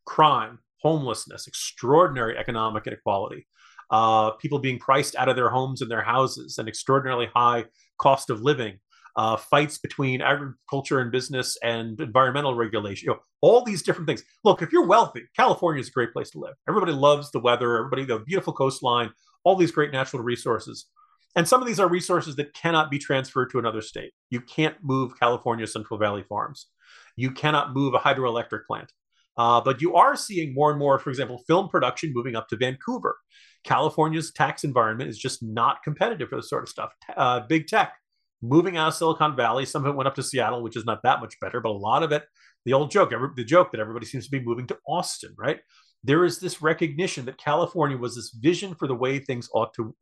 crime, homelessness, extraordinary economic inequality, uh, people being priced out of their homes and their houses, an extraordinarily high cost of living, uh, fights between agriculture and business and environmental regulation, you know, all these different things. Look, if you're wealthy, California is a great place to live. Everybody loves the weather, everybody, the beautiful coastline, all these great natural resources. And some of these are resources that cannot be transferred to another state. You can't move California Central Valley Farms. You cannot move a hydroelectric plant. Uh, but you are seeing more and more, for example, film production moving up to Vancouver. California's tax environment is just not competitive for this sort of stuff. Uh, big tech moving out of Silicon Valley. Some of it went up to Seattle, which is not that much better, but a lot of it, the old joke, every, the joke that everybody seems to be moving to Austin, right? There is this recognition that California was this vision for the way things ought to,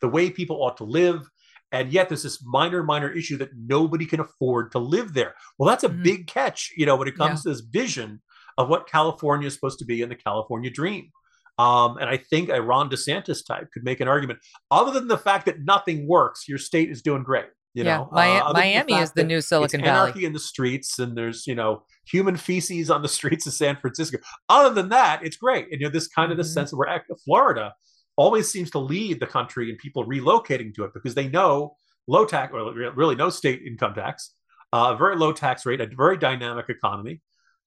the way people ought to live. And yet there's this minor, minor issue that nobody can afford to live there. Well, that's a mm-hmm. big catch, you know, when it comes yeah. to this vision of what California is supposed to be in the California dream. Um, and I think a Ron DeSantis type could make an argument. Other than the fact that nothing works, your state is doing great. You yeah, know, uh, Miami is the new Silicon Valley. Anarchy in the streets, and there's you know human feces on the streets of San Francisco. Other than that, it's great. And you know this kind of the mm-hmm. sense where Florida always seems to lead the country in people relocating to it because they know low tax, or really no state income tax, a uh, very low tax rate, a very dynamic economy,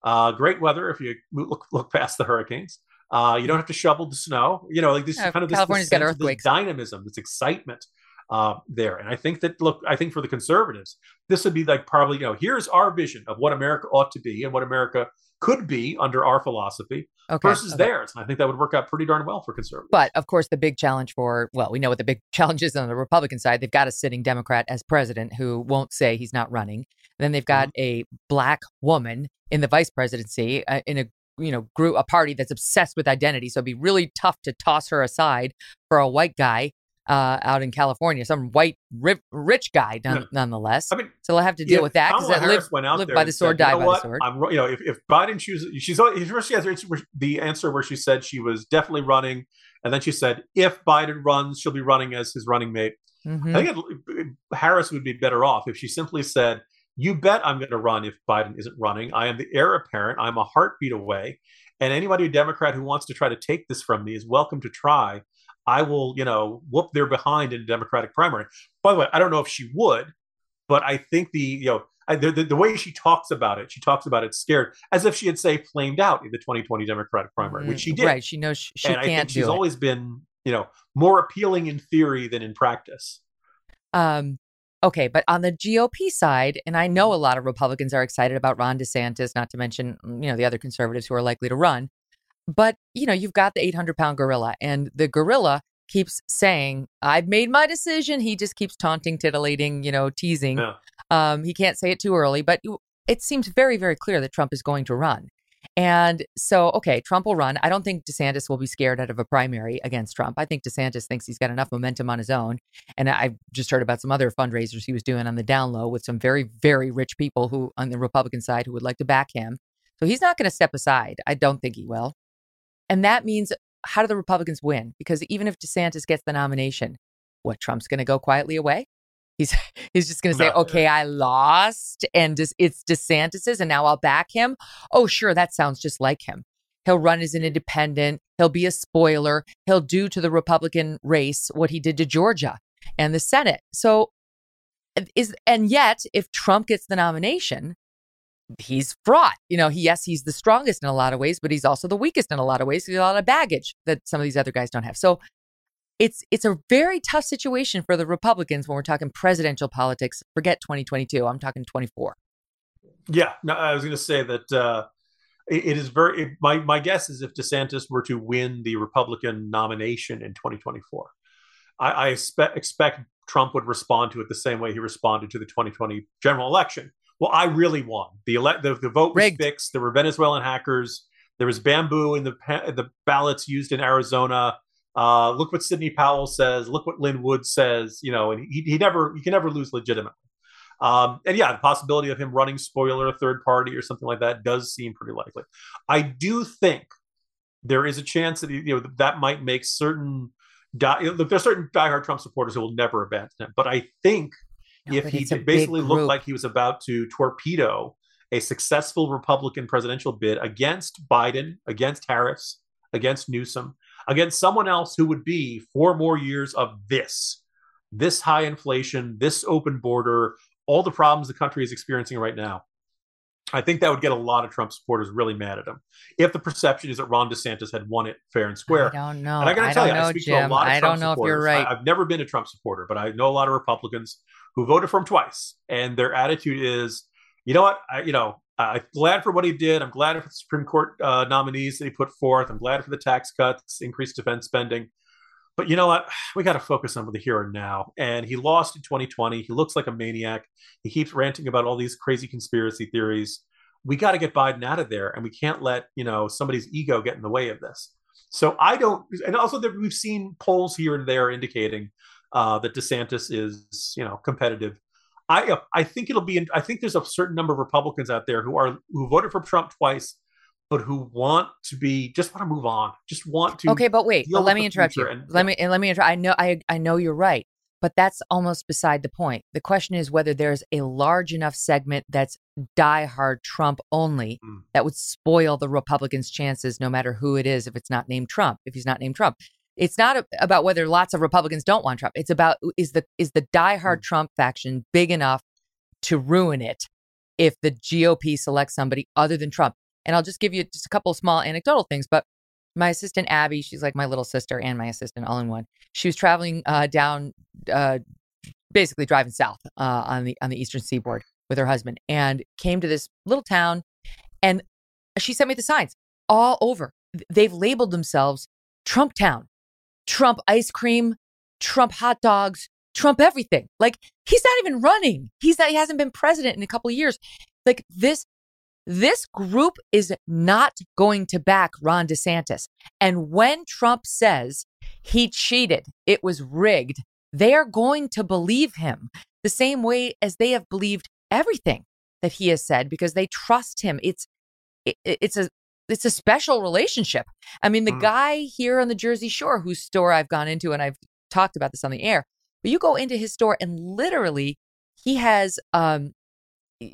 uh, great weather if you look, look past the hurricanes. Uh, you don't have to shovel the snow. You know, like this yeah, kind of this, California's this got earthquakes. This dynamism, this excitement uh, there. And I think that look, I think for the conservatives, this would be like probably you know here's our vision of what America ought to be and what America could be under our philosophy okay, versus okay. theirs. And I think that would work out pretty darn well for conservatives. But of course, the big challenge for well, we know what the big challenge is on the Republican side. They've got a sitting Democrat as president who won't say he's not running. Then they've got mm-hmm. a black woman in the vice presidency uh, in a you know group a party that's obsessed with identity so it'd be really tough to toss her aside for a white guy uh, out in California, some white rich guy, none, nonetheless. I mean, so they'll have to deal with that because I live, went out live by the sword, said, die by the sword. I'm, you know, if, if Biden chooses, she's first she has the answer where she said she was definitely running, and then she said if Biden runs, she'll be running as his running mate. Mm-hmm. I think it, Harris would be better off if she simply said, "You bet I'm going to run if Biden isn't running. I am the heir apparent. I'm a heartbeat away." And anybody, a Democrat who wants to try to take this from me, is welcome to try. I will, you know, whoop their behind in a Democratic primary. By the way, I don't know if she would, but I think the, you know, I, the, the, the, way she talks about it, she talks about it scared, as if she had say flamed out in the 2020 Democratic primary, mm, which she did. Right, she knows she, she and can't. I think she's it. always been, you know, more appealing in theory than in practice. Um, okay, but on the GOP side, and I know a lot of Republicans are excited about Ron DeSantis, not to mention, you know, the other conservatives who are likely to run. But, you know, you've got the 800 pound gorilla, and the gorilla keeps saying, I've made my decision. He just keeps taunting, titillating, you know, teasing. Yeah. Um, he can't say it too early, but it seems very, very clear that Trump is going to run. And so, okay, Trump will run. I don't think DeSantis will be scared out of a primary against Trump. I think DeSantis thinks he's got enough momentum on his own. And I've just heard about some other fundraisers he was doing on the down low with some very, very rich people who on the Republican side who would like to back him. So he's not going to step aside. I don't think he will. And that means how do the Republicans win? Because even if DeSantis gets the nomination, what Trump's going to go quietly away? He's he's just going to say, no. "Okay, I lost, and it's DeSantis's, and now I'll back him." Oh, sure, that sounds just like him. He'll run as an independent. He'll be a spoiler. He'll do to the Republican race what he did to Georgia and the Senate. So, is and yet, if Trump gets the nomination, he's fraught. You know, he, yes, he's the strongest in a lot of ways, but he's also the weakest in a lot of ways. He's a lot of baggage that some of these other guys don't have. So it's it's a very tough situation for the Republicans when we're talking presidential politics. Forget 2022. I'm talking 24. Yeah, no, I was going to say that uh, it, it is very. It, my my guess is if DeSantis were to win the Republican nomination in 2024, I, I expect expect Trump would respond to it the same way he responded to the 2020 general election, well, I really won. The elect the, the vote was Rigged. fixed. There were Venezuelan hackers. There was bamboo in the the ballots used in Arizona. Uh, look what Sidney Powell says. Look what Lin Wood says. You know, and he, he never you can never lose legitimately. Um, and yeah, the possibility of him running spoiler a third party or something like that does seem pretty likely. I do think there is a chance that you know that might make certain. Die, there's certain diehard Trump supporters who will never abandon him, but I think no, if he basically looked like he was about to torpedo a successful Republican presidential bid against Biden, against Harris, against Newsom, against someone else who would be four more years of this, this high inflation, this open border, all the problems the country is experiencing right now. I think that would get a lot of Trump supporters really mad at him if the perception is that Ron DeSantis had won it fair and square. I don't know. And I got to tell don't you, know, I speak Jim. to a lot of I Trump don't know if you're supporters. right. I, have never been a Trump supporter, but I know a lot of Republicans who voted for him twice, and their attitude is, you know what, I, you know, I'm glad for what he did. I'm glad for the Supreme Court uh, nominees that he put forth. I'm glad for the tax cuts, increased defense spending. But you know what? We got to focus on the here and now. And he lost in 2020. He looks like a maniac. He keeps ranting about all these crazy conspiracy theories. We got to get Biden out of there, and we can't let you know somebody's ego get in the way of this. So I don't. And also, that we've seen polls here and there indicating uh, that DeSantis is you know competitive. I I think it'll be. I think there's a certain number of Republicans out there who are who voted for Trump twice but who want to be just want to move on, just want to. Okay, but wait, but let me interrupt you. and- let me and let me interrupt. I know I I know you're right, but that's almost beside the point. The question is whether there's a large enough segment that's diehard Trump only Mm. that would spoil the Republicans' chances, no matter who it is, if it's not named Trump, if he's not named Trump. It's not a, about whether lots of Republicans don't want Trump. It's about is the is the diehard Mm. Trump faction big enough to ruin it if the GOP selects somebody other than Trump. And I'll just give you just a couple of small anecdotal things, but my assistant Abby, she's like my little sister and my assistant all in one. She was traveling uh, down, uh, basically driving south uh, on the on the eastern seaboard with her husband, and came to this little town, and she sent me the signs all over. They've labeled themselves Trump Town, Trump ice cream, Trump hot dogs, Trump everything. Like he's not even running. He's not. He hasn't been president in a couple years. Like this this group is not going to back Ron DeSantis. And when Trump says he cheated, it was rigged, they are going to believe him the same way as they have believed everything that he has said because they trust him. It's it, it's a it's a special relationship. I mean, the Mm. guy here on the Jersey Shore whose store I've gone into and I've talked about this on the air, but you go into his store and literally he has um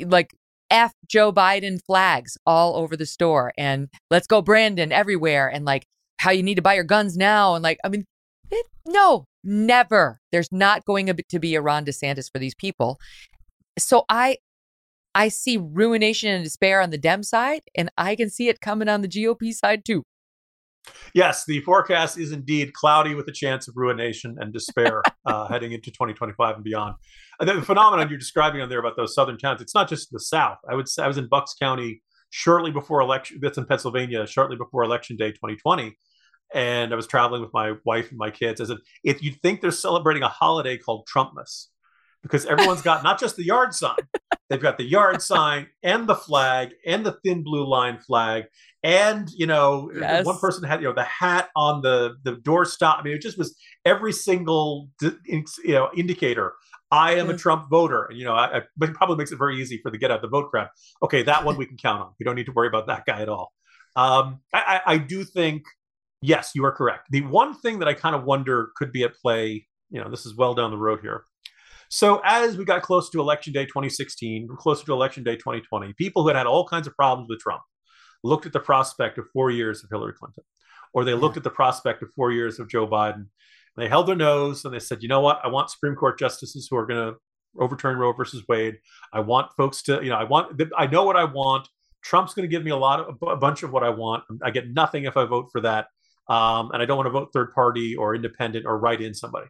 like F Joe Biden flags all over the store and let's go Brandon everywhere and like how you need to buy your guns now and like I mean it, no never there's not going to be a Ron DeSantis for these people so I I see ruination and despair on the Dem side and I can see it coming on the GOP side too Yes, the forecast is indeed cloudy with a chance of ruination and despair uh, heading into 2025 and beyond. And the phenomenon you're describing on there about those southern towns, it's not just the South. I would say I was in Bucks County shortly before election, that's in Pennsylvania, shortly before election day 2020. And I was traveling with my wife and my kids. I said, if you'd think they're celebrating a holiday called Trumpmas, because everyone's got not just the yard sign, they've got the yard sign and the flag and the thin blue line flag. And you know Yes. one person had you know the hat on the the doorstop. I mean it just was every single you know indicator. I am a trump voter. And you know I, I, but it probably makes it very easy for the get out the vote crowd. Okay that one we can count on. We don't need to worry about that guy at all. Um i i, I do think yes you are correct. The one thing that i kind of wonder could be at play you know this is well down the road here so as we got closer to election day 2016 closer to election day 2020 people who had had all kinds of problems with trump looked at the prospect of four years of Hillary Clinton, or they looked at the prospect of four years of Joe Biden. They held their nose and they said, you know what? I want Supreme Court justices who are going to overturn Roe versus Wade. I want folks to, you know, I want, I know what I want. Trump's going to give me a lot of a bunch of what I want. I get nothing if I vote for that. Um, and I don't want to vote third party or independent or write in somebody.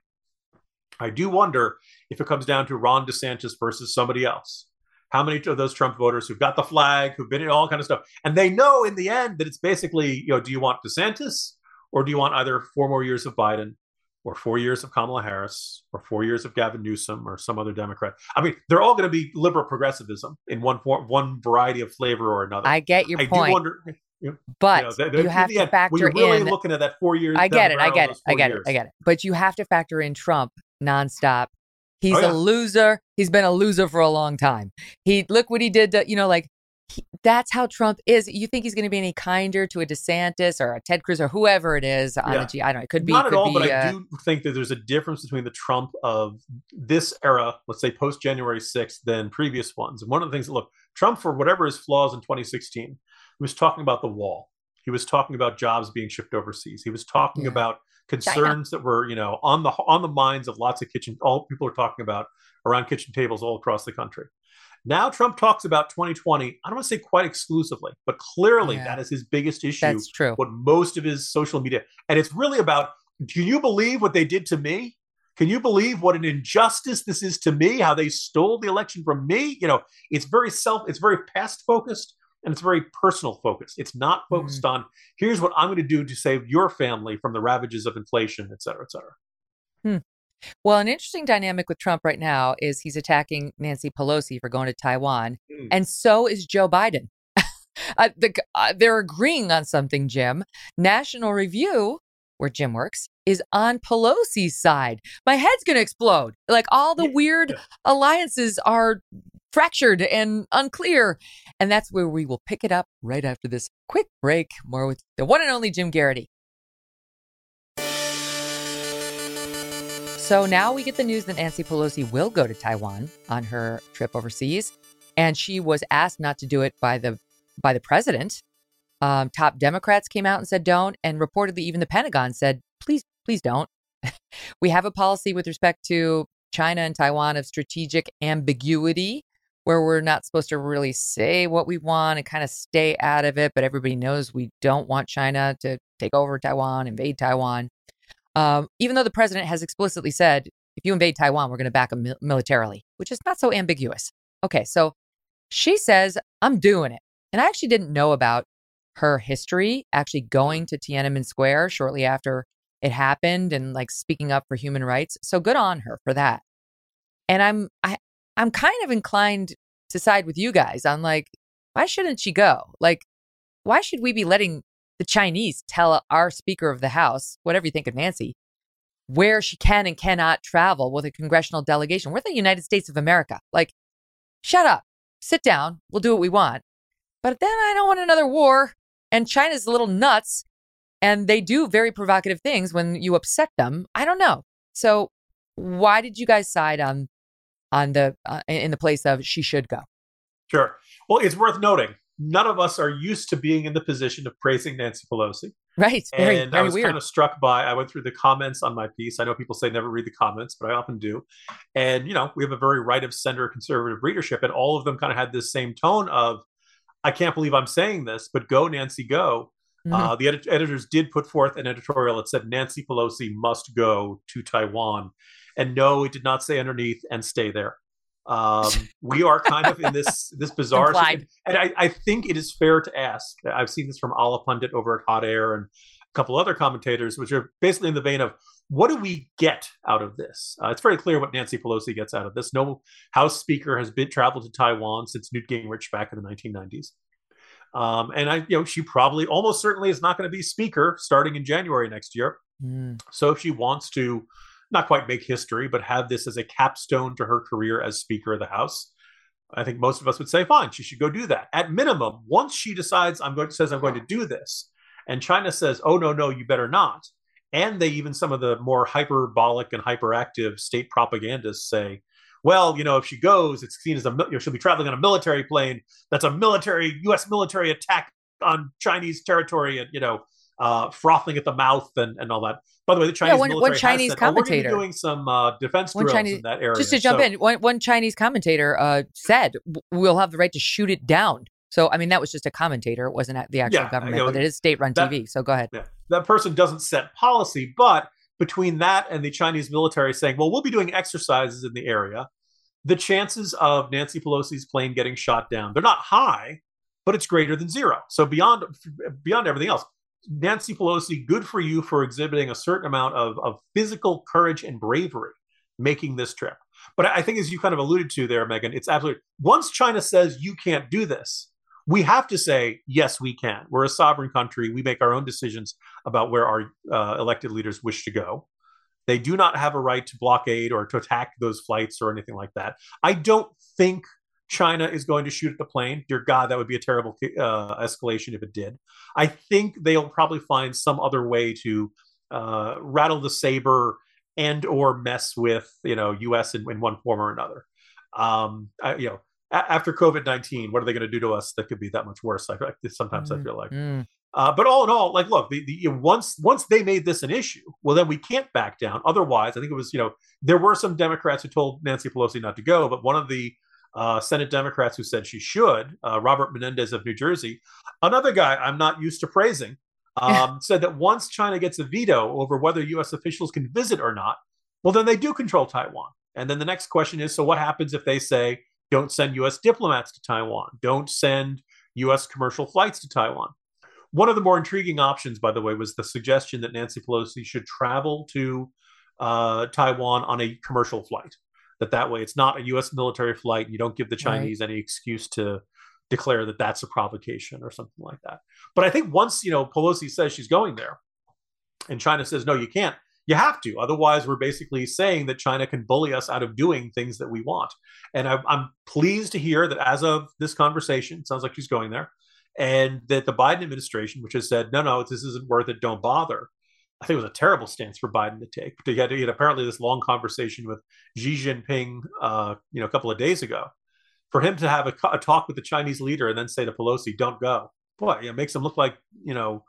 I do wonder if it comes down to Ron DeSantis versus somebody else how many of those Trump voters who've got the flag, who've been in all kind of stuff, and they know in the end that it's basically, you know, do you want DeSantis or do you want either four more years of Biden or four years of Kamala Harris or four years of Gavin Newsom or some other Democrat? I mean, they're all going to be liberal progressivism in one form, one variety of flavor or another. I get your I point. do wonder. You know, but you, know, you have to end, factor when you're really in looking at that four years. I get it. I get it. I get it. I get it. But you have to factor in Trump nonstop. He's Oh, yeah. a loser. He's been a loser for a long time. He look what he did to, you know, like he, that's how Trump is. You think he's going to be any kinder to a DeSantis or a Ted Cruz or whoever it is on Yeah. the G? I don't know. It could be Not at could all, be, but uh, I do think that there's a difference between the Trump of this era, let's say post January 6th, than previous ones. And one of the things that look, Trump, for whatever his flaws in 2016, he was talking about the wall. He was talking about jobs being shipped overseas. He was talking Yeah. about concerns that were, you know, on the on the minds of lots of kitchen all people are talking about around kitchen tables all across the country. Now Trump talks about 2020. I don't want to say quite exclusively, but clearly Yeah. that is his biggest issue. That's true. What most of his social media, and it's really about. Can you believe what they did to me? Can you believe what an injustice this is to me? How they stole the election from me? You know, it's very self. It's very past focused and it's very personal focused. It's not focused on here's what I'm going to do to save your family from the ravages of inflation, et cetera, et cetera. Hmm. Well, an interesting dynamic with Trump right now is he's attacking Nancy Pelosi for going to Taiwan, Mm. and so is Joe Biden. uh, the, uh, they're agreeing on something, Jim. National Review, where Jim works, is on Pelosi's side. My head's going to explode. Like all the weird alliances are fractured and unclear. And that's where we will pick it up right after this quick break. More with the one and only Jim Geraghty. So now we get the news that Nancy Pelosi will go to Taiwan on her trip overseas, and she was asked not to do it by the by the president. Um, top Democrats came out and said don't, and reportedly even the Pentagon said please, please don't. we have a policy with respect to China and Taiwan of strategic ambiguity, where we're not supposed to really say what we want and kind of stay out of it, but everybody knows we don't want China to take over Taiwan, invade Taiwan. Um, even though the president has explicitly said, if you invade Taiwan, we're going to back them mil- militarily, which is not so ambiguous. Okay, so she says, I'm doing it. And I actually didn't know about her history actually going to Tiananmen Square shortly after it happened and like speaking up for human rights. So good on her for that. And I'm I I'm kind of inclined to side with you guys on like why shouldn't she go? Like why should we be letting the Chinese tell our Speaker of the House, whatever you think of Nancy, where she can and cannot travel with a congressional delegation? We're the United States of America. Like, shut up, sit down, we'll do what we want. But then I don't want another war. And China's a little nuts, and they do very provocative things when you upset them. I don't know. So, why did you guys side on on the uh, in the place of she should go? Sure. Well, it's worth noting none of us are used to being in the position of praising Nancy Pelosi. Right. Very, and very I was weird. kind of struck by, I went through the comments on my piece. I know people say never read the comments, but I often do. And, you know, we have a very right of center conservative readership, and all of them kind of had this same tone of, I can't believe I'm saying this, but go, Nancy, go. Mhm. Uh, the edit- editors did put forth an editorial that said Nancy Pelosi must go to Taiwan. And no, it did not say underneath and stay there. Um, we are kind of in this this bizarre, Implied. and I, I think it is fair to ask. I've seen this from Allahpundit over at Hot Air and a couple other commentators, which are basically in the vein of, what do we get out of this? Uh, it's very clear what Nancy Pelosi gets out of this. No House Speaker has been traveled to Taiwan since Newt Gingrich back in the 1990s. Um, and I, you know, she probably almost certainly is not going to be Speaker starting in January next year. Mm. So if she wants to not quite make history, but have this as a capstone to her career as Speaker of the House, I think most of us would say, fine, she should go do that. At minimum, once she decides I'm going says I'm going to do this, and China says, oh no, no, you better not. And they even some of the more hyperbolic and hyperactive state propagandists say, well, you know, if she goes, it's seen as a you know, she'll be traveling on a military plane. That's a military U.S. military attack on Chinese territory, and you know, uh, frothing at the mouth and, and all that. By the way, the Yeah, Chinese one- military one Chinese said, oh, commentator- doing some uh, defense One drills Chinese, in that area. just to jump So- in, one, one Chinese commentator uh, said we'll have the right to shoot it down. So, I mean, that was just a commentator. It wasn't the actual Yeah, government, you know, but it is state run that- TV. So go ahead. Yeah. That person doesn't set policy, but between that and the Chinese military saying, well, we'll be doing exercises in the area, the chances of Nancy Pelosi's plane getting shot down, they're not high, but it's greater than zero. So beyond beyond everything else, Nancy Pelosi, good for you for exhibiting a certain amount of, of physical courage and bravery making this trip. But I think, as you kind of alluded to there, Megyn, it's absolutely once China says you can't do this, we have to say yes, we can. We're a sovereign country. We make our own decisions about where our uh, elected leaders wish to go. They do not have a right to blockade or to attack those flights or anything like that. I don't think China is going to shoot at the plane. Dear God, that would be a terrible uh, escalation if it did. I think they'll probably find some other way to uh, rattle the saber and or mess with you know U.S. in, in one form or another. Um, I, you know, a- after COVID nineteen, what are they going to do to us that could be that much worse? I, I sometimes I feel like. Mm. Uh, but all in all, like, look, the, the, once once they made this an issue, well, then we can't back down. Otherwise, I think it was, you know, there were some Democrats who told Nancy Pelosi not to go, but one of the uh, Senate Democrats who said she should. Uh, Robert Menendez of New Jersey, another guy I'm not used to praising, um, said that once China gets a veto over whether U.S. officials can visit or not, well, then they do control Taiwan. And then the next question is so what happens if they say, don't send U.S. diplomats to Taiwan, don't send U.S. commercial flights to Taiwan? One of the more intriguing options, by the way, was the suggestion that Nancy Pelosi should travel to uh, Taiwan on a commercial flight. That that way it's not a U.S. military flight. And you don't give the Chinese right. any excuse to declare that that's a provocation or something like that. But I think once you know Pelosi says she's going there, and China says no, you can't. You have to. Otherwise, we're basically saying that China can bully us out of doing things that we want. And I, I'm pleased to hear that as of this conversation, it sounds like she's going there, and that the Biden administration, which has said no, no, this isn't worth it, don't bother, I think it was a terrible stance for Biden to take. But he had, he had apparently this long conversation with Xi Jinping, uh, you know, a couple of days ago. For him to have a, a, talk with the Chinese leader and then say to Pelosi, "Don't go," boy, it makes him look like you know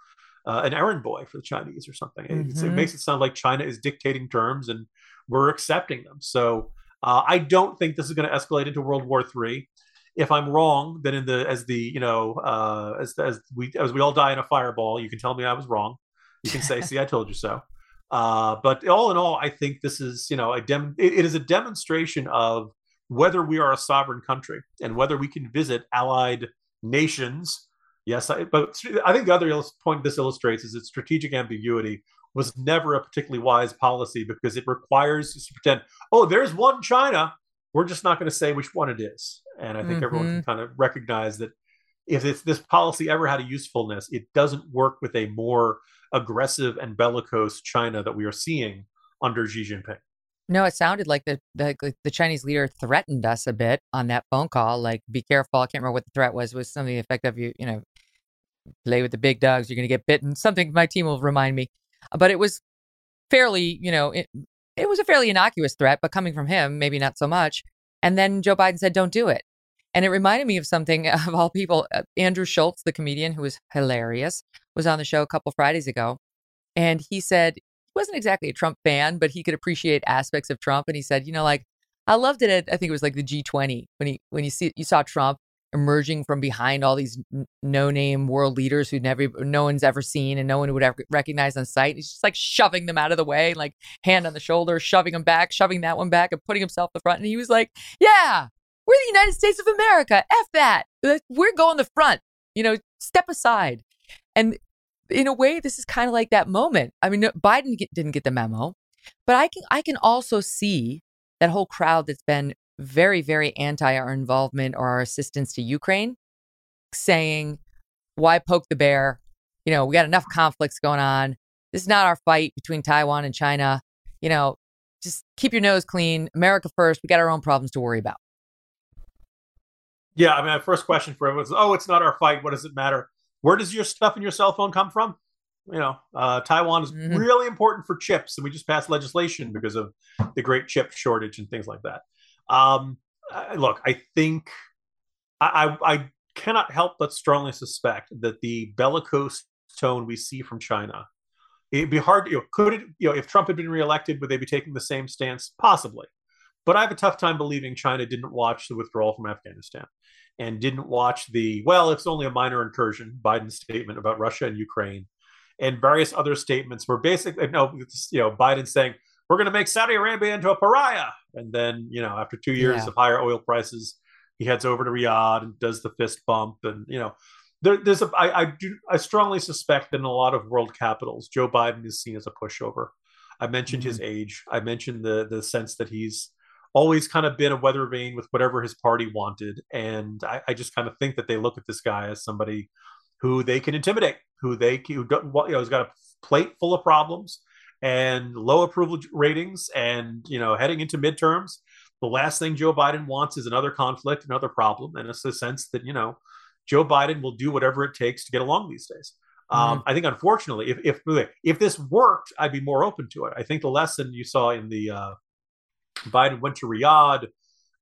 uh, an errand boy for the Chinese or something. Mm-hmm. It makes it sound like China is dictating terms and we're accepting them. So uh, I don't think this is going to escalate into World War III. If I'm wrong, then in the as the you know uh, as as we as we all die in a fireball, you can tell me I was wrong. You can say, "See, I told you so." Uh, but all in all, I think this is, you know, a dem- it, it is a demonstration of whether we are a sovereign country and whether we can visit allied nations. Yes, I, but I think the other point this illustrates is that strategic ambiguity was never a particularly wise policy because it requires us to pretend, oh, there's one China. We're just not going to say which one it is. And I think mm-hmm. everyone can kind of recognize that if this policy ever had a usefulness, it doesn't work with a more aggressive and bellicose China that we are seeing under Xi Jinping. No, it sounded like the, the the Chinese leader threatened us a bit on that phone call. Like, be careful. I can't remember what the threat was. Was something of you, you know, play with the big dogs, you're going to get bitten. Something my team will remind me. But it was fairly, you know, it, it was a fairly innocuous threat, but coming from him, maybe not so much. And then Joe Biden said, "Don't do it." And it reminded me of something of all people. Uh, Andrew Schulz, the comedian who was hilarious, was on the show a couple Fridays ago. And he said he wasn't exactly a Trump fan, but he could appreciate aspects of Trump. And he said, you know, like I loved it at I think it was like the G20 when he when you see you saw Trump emerging from behind all these no-name world leaders who never no one's ever seen and no one would ever recognize on sight. He's just like shoving them out of the way, like hand on the shoulder, shoving them back, shoving that one back, and putting himself in the front. And he was like, "Yeah, we're the United States of America. F that. We're going the front. You know, step aside. And in a way, this is kind of like that moment. I mean, Biden get, didn't get the memo, but I can I can also see that whole crowd that's been very very anti our involvement or our assistance to Ukraine, saying, "Why poke the bear? You know, we got enough conflicts going on. This is not our fight between Taiwan and China. You know, just keep your nose clean. America first. We got our own problems to worry about." Yeah, I mean, my first question for everyone is, oh, it's not our fight. What does it matter? Where does your stuff in your cell phone come from? You know, uh, Taiwan is mm-hmm. really important for chips, and we just passed legislation because of the great chip shortage and things like that. Um, look, I think I, I, I cannot help but strongly suspect that the bellicose tone we see from China, it'd be hard. You know, could it? You know, if Trump had been reelected, would they be taking the same stance? Possibly. But I have a tough time believing China didn't watch the withdrawal from Afghanistan and didn't watch the, well, it's only a minor incursion, Biden's statement about Russia and Ukraine, and various other statements were basically, no, you know, Biden saying, we're going to make Saudi Arabia into a pariah. And then, you know, after two years yeah. of higher oil prices, he heads over to Riyadh and does the fist bump. And, you know, there, there's a, I, I do, I strongly suspect that in a lot of world capitals, Joe Biden is seen as a pushover. I mentioned mm-hmm. his age. I mentioned the the sense that he's always kind of been a weather vane with whatever his party wanted. And I, I just kind of think that they look at this guy as somebody who they can intimidate, who they who you know has got a plate full of problems and low approval ratings, and you know heading into midterms. The last thing Joe Biden wants is another conflict, another problem, and it's a sense that you know Joe Biden will do whatever it takes to get along these days. Um, mm-hmm. I think, unfortunately, if if if this worked, I'd be more open to it. I think the lesson you saw in the uh, Biden went to Riyadh.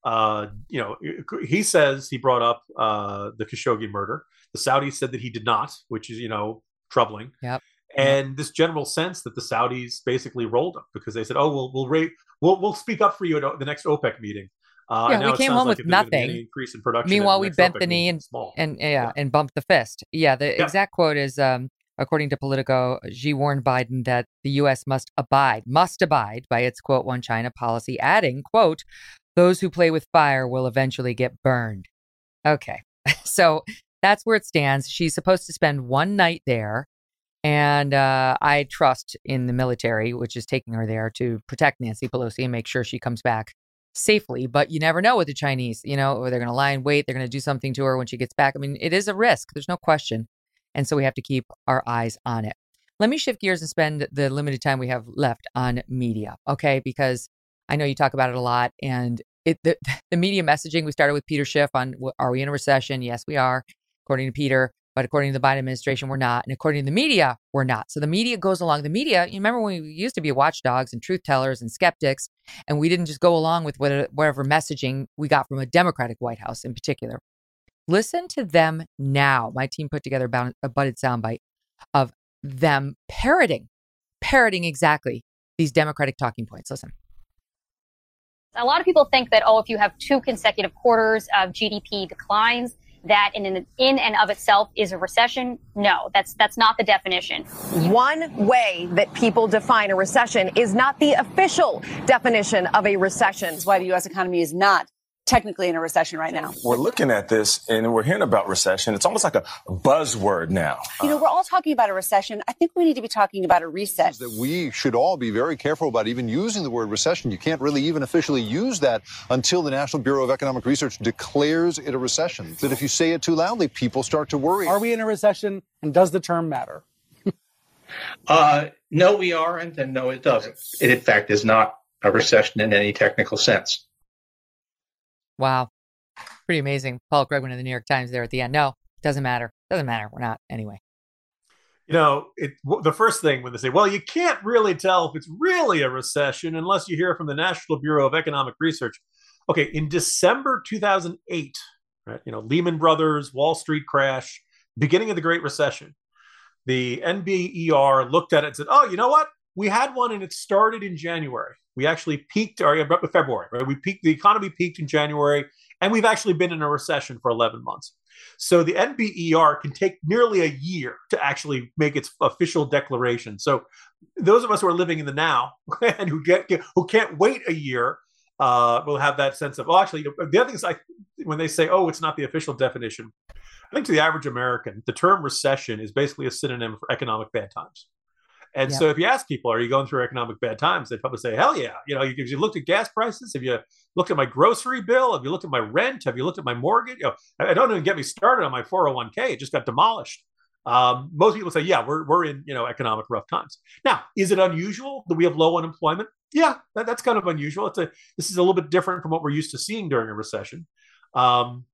Uh, you know, he says he brought up uh, the Khashoggi murder. The Saudis said that he did not, which is you know troubling. Yep. And this general sense that the Saudis basically rolled up because they said, "Oh, we'll we'll rate, we'll we'll speak up for you at the next OPEC meeting." Uh, yeah, we came home like with if there's gonna be nothing. increase in production. Meanwhile, we bent OPEC the knee and and yeah, and bumped the fist. Yeah, the Yeah. exact quote is um, according to Politico, Xi warned Biden that the U.S. must abide, must abide by its quote one China policy, adding quote, "Those who play with fire will eventually get burned." Okay, so that's where it stands. She's supposed to spend one night there. And uh, I trust in the military, which is taking her there to protect Nancy Pelosi and make sure she comes back safely. But you never know with the Chinese, you know, or they're going to lie in wait, they're going to do something to her when she gets back. I mean, it is a risk. There's no question. And so we have to keep our eyes on it. Let me shift gears and spend the limited time we have left on media, okay? Because I know you talk about it a lot, and it the, the media messaging. We started with Peter Schiff on are we in a recession? Yes, we are, according to Peter. But according to the Biden administration, we're not. And according to the media, we're not. So the media goes along. The media, you remember when we used to be watchdogs and truth tellers and skeptics, and we didn't just go along with whatever messaging we got from a Democratic White House in particular. Listen to them now. My team put together a budded soundbite of them parroting, parroting exactly these Democratic talking points. Listen. A lot of people think that, oh, if you have two consecutive quarters of GDP declines, that in, in, in and of itself is a recession. No, that's, that's not the definition. One way that people define a recession is not the official definition of a recession. That's why the U.S. economy is not technically in a recession right now. We're looking at this and we're hearing about recession. It's almost like a buzzword now. You know, we're all talking about a recession. I think we need to be talking about a reset. That we should all be very careful about even using the word recession. You can't really even officially use that until the National Bureau of Economic Research declares it a recession. That if you say it too loudly, people start to worry. Are we in a recession and does the term matter? Uh, no, we aren't, and no, it doesn't. It, in fact, is not a recession in any technical sense. Wow. Pretty amazing. Paul Krugman of the New York Times there at the end. No, doesn't matter. Doesn't matter. We're not anyway. You know, it, the first thing when they say, well, you can't really tell if it's really a recession unless you hear from the National Bureau of Economic Research. Okay, in December 2008, right, you know, Lehman Brothers, Wall Street crash, beginning of the Great Recession, the NBER looked at it and said, oh, you know what? We had one and it started in January. We actually peaked, or February, right? We peaked, the economy peaked in January, and we've actually been in a recession for 11 months. So the NBER can take nearly a year to actually make its official declaration. So those of us who are living in the now and who get, get who can't wait a year uh, will have that sense of, oh, actually, the other thing is, I, when they say, oh, it's not the official definition, I think to the average American, the term recession is basically a synonym for economic bad times. And Yeah. so if you ask people, are you going through economic bad times? They'd probably say, hell yeah. You know, if you looked at gas prices, if you looked at my grocery bill? Have you looked at my rent? Have you looked at my mortgage? You know, I don't even get me started on my 401k. It just got demolished. Um, most people say, yeah, we're, we're in, you know, economic rough times. Now, is it unusual that we have low unemployment? Yeah, that, that's kind of unusual. It's a, this is a little bit different from what we're used to seeing during a recession. Um,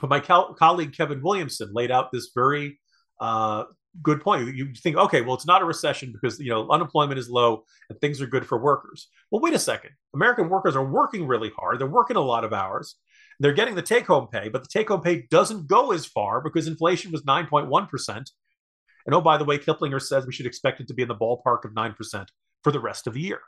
but my col- colleague Kevin Williamson laid out this very uh, good point. You think, okay, well, it's not a recession because you know unemployment is low and things are good for workers. Well, wait a second. American workers are working really hard. They're working a lot of hours. They're getting the take-home pay, but the take-home pay doesn't go as far because inflation was 9.1 percent. And oh, by the way, Kiplinger says we should expect it to be in the ballpark of nine percent for the rest of the year.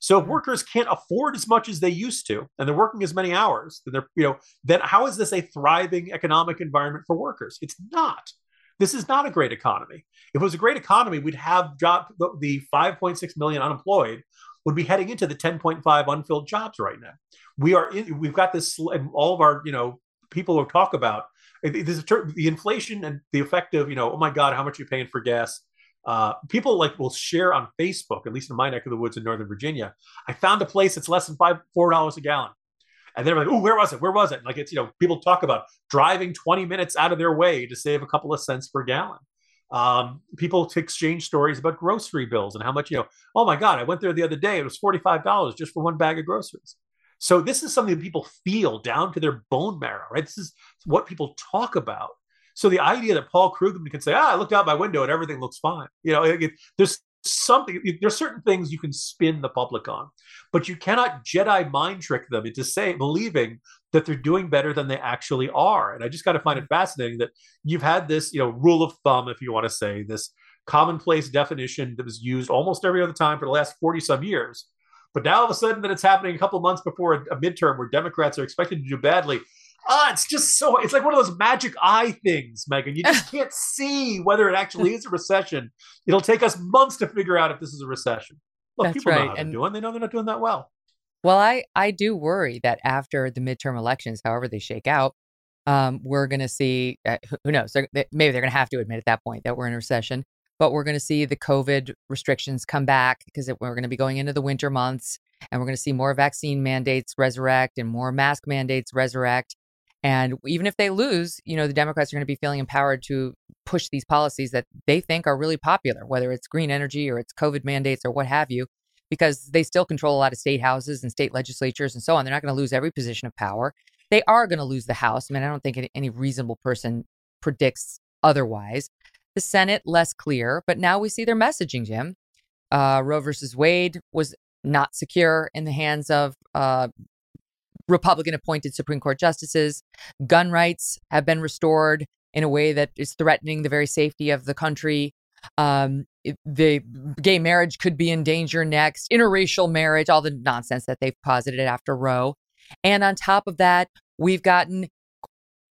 So if hmm. workers can't afford as much as they used to, and they're working as many hours, then they're, you know, then how is this a thriving economic environment for workers? It's not. This is not a great economy. If it was a great economy, we'd have job the, the 5.6 million unemployed would be heading into the 10.5 unfilled jobs right now. We are in, we've got this and all of our, you know, people who talk about this is ter- the inflation and the effect of, you know, oh my God, how much are you paying for gas? Uh, people like will share on Facebook, at least in my neck of the woods in Northern Virginia. I found a place that's less than five, four dollars a gallon. And they're like, oh, where was it? Where was it? Like it's, you know, people talk about driving 20 minutes out of their way to save a couple of cents per gallon. Um, people exchange stories about grocery bills and how much, you know, oh my God, I went there the other day. It was $45 just for one bag of groceries. So this is something that people feel down to their bone marrow, right? This is what people talk about. So the idea that Paul Krugman can say, ah, I looked out my window and everything looks fine. You know, it, it, there's something, there's certain things you can spin the public on, but you cannot Jedi mind trick them into saying, believing that they're doing better than they actually are. And I just got to find it mm-hmm. fascinating that you've had this, you know, rule of thumb, if you want to say, this commonplace definition that was used almost every other time for the last 40 some years. But now all of a sudden that it's happening a couple months before a, a midterm where Democrats are expected to do badly. Ah, it's just so it's like one of those magic eye things, Megyn. You just can't see whether it actually is a recession. It'll take us months to figure out if this is a recession. Look, That's people right, know how they're and- doing. They know they're not doing that well. Well, I, I do worry that after the midterm elections, however they shake out, um, we're going to see, uh, who- who knows, they're, they, maybe they're going to have to admit at that point that we're in a recession, but we're going to see the COVID restrictions come back because we're going to be going into the winter months and we're going to see more vaccine mandates resurrect and more mask mandates resurrect. And even if they lose, you know, the Democrats are going to be feeling empowered to push these policies that they think are really popular, whether it's green energy or it's COVID mandates or what have you because they still control a lot of state houses and state legislatures and so on. They're not going to lose every position of power. They are going to lose the House. I mean, I don't think any- reasonable person predicts otherwise. The Senate, less clear, but now we see their messaging, Jim. Uh, Roe versus Wade was not secure in the hands of uh, Republican appointed Supreme Court justices. Gun rights have been restored in a way that is threatening the very safety of the country. Um, the gay marriage could be in danger next, interracial marriage, all the nonsense that they've posited after Roe. And on top of that, we've gotten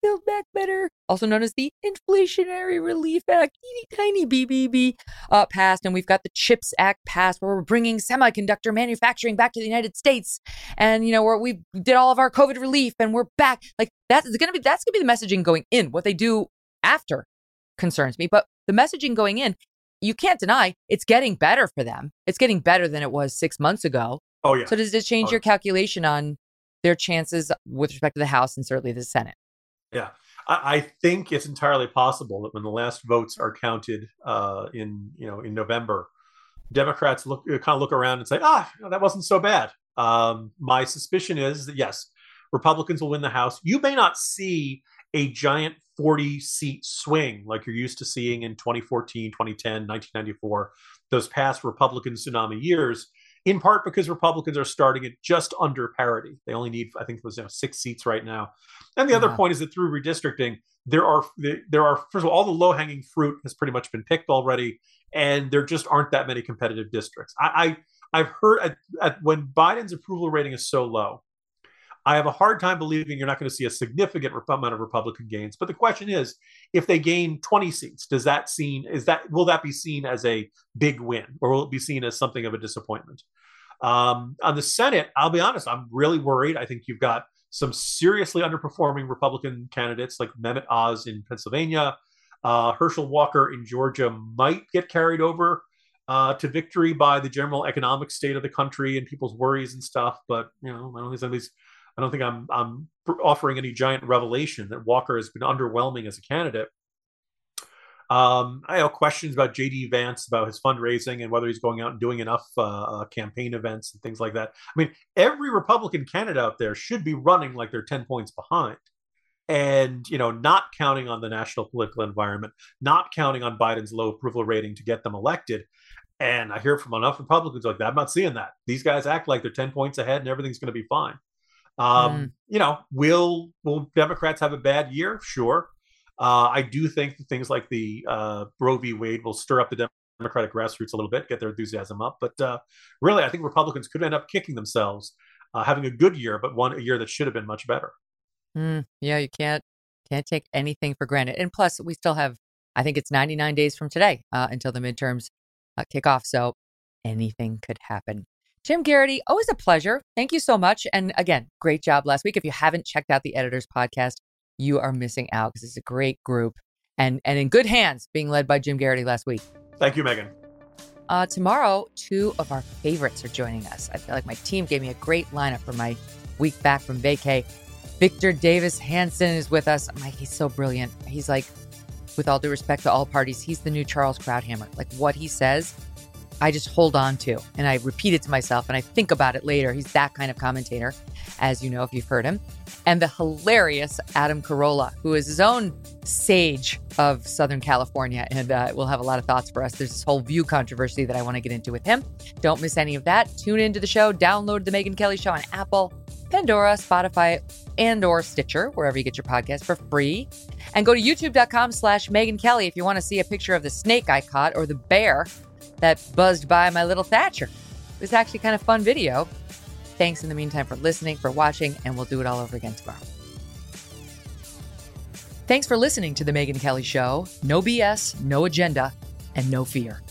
Build Back Better, also known as the Inflationary Relief Act, teeny tiny BBB, uh, passed. And we've got the CHIPS Act passed, where we're bringing semiconductor manufacturing back to the United States. And, you know, where we did all of our COVID relief and we're back. Like that's going to be, that's going to be the messaging going in. What they do after concerns me. But the messaging going in, you can't deny it's getting better for them. It's getting better than it was six months ago. Oh, yeah. So does it change Oh, your calculation on their chances with respect to the House and certainly the Senate? Yeah, I, I think it's entirely possible that when the last votes are counted uh, in you know in November, Democrats look kind of look around and say, ah, that wasn't so bad. Um, my suspicion is that yes, Republicans will win the House. You may not see a giant 40 seat swing like you're used to seeing in 2014, 2010, 1994, those past Republican tsunami years, in part because Republicans are starting at just under parity. They only need, I think it was you know, six seats right now. And the other point is that through redistricting, there are there are first of all, all the low hanging fruit has pretty much been picked already, and there just aren't that many competitive districts. I, I I've heard at, at, when Biden's approval rating is so low, I have a hard time believing you're not going to see a significant amount of Republican gains. But the question is, if they gain 20 seats, does that seen is that will that be seen as a big win, or will it be seen as something of a disappointment? Um, on the Senate, I'll be honest, I'm really worried. I think you've got some seriously underperforming Republican candidates like Mehmet Oz in Pennsylvania, uh, Herschel Walker in Georgia might get carried over uh, to victory by the general economic state of the country and people's worries and stuff. But you know, I don't think. I don't think I'm I'm offering any giant revelation that Walker has been underwhelming as a candidate. Um, I have questions about JD Vance about his fundraising and whether he's going out and doing enough uh, uh, campaign events and things like that. I mean, every Republican candidate out there should be running like they're ten points behind, and you know, not counting on the national political environment, not counting on Biden's low approval rating to get them elected. And I hear from enough Republicans like that. I'm not seeing that. These guys act like they're ten points ahead and everything's going to be fine. Um, You know, will will Democrats have a bad year? Sure. Uh, I do think things like the uh, Roe v. Wade will stir up the Democratic grassroots a little bit, get their enthusiasm up. But uh, really, I think Republicans could end up kicking themselves, uh, having a good year, but one a year that should have been much better. Mm, yeah, you can't can't take anything for granted. And plus, we still have, I think it's 99 days from today uh, until the midterms uh, kick off. So anything could happen. Jim Geraghty, always a pleasure. Thank you so much. And again, great job last week. If you haven't checked out the Editors Podcast, you are missing out because it's a great group and and in good hands, being led by Jim Geraghty last week. Thank you, Megyn. Uh, tomorrow, two of our favorites are joining us. I feel like my team gave me a great lineup for my week back from vacay. Victor Davis Hanson is with us. I'm like, he's so brilliant. He's like, with all due respect to all parties, he's the new Charles Krauthammer. Like what he says, I just hold on to and I repeat it to myself and I think about it later. He's that kind of commentator, as you know, if you've heard him. And the hilarious Adam Carolla, who is his own sage of Southern California and uh, will have a lot of thoughts for us. There's this whole view controversy that I want to get into with him. Don't miss any of that. Tune into the show. Download the Megyn Kelly Show on Apple, Pandora, Spotify, and or Stitcher, wherever you get your podcast for free. And go to youtube.com slash Megyn Kelly if you want to see a picture of the snake I caught or the bear that buzzed by my little Thatcher. It was actually kind of fun video. Thanks in the meantime for listening, for watching, and we'll do it all over again tomorrow. Thanks for listening to The Megyn Kelly Show. No BS, no agenda, and no fear.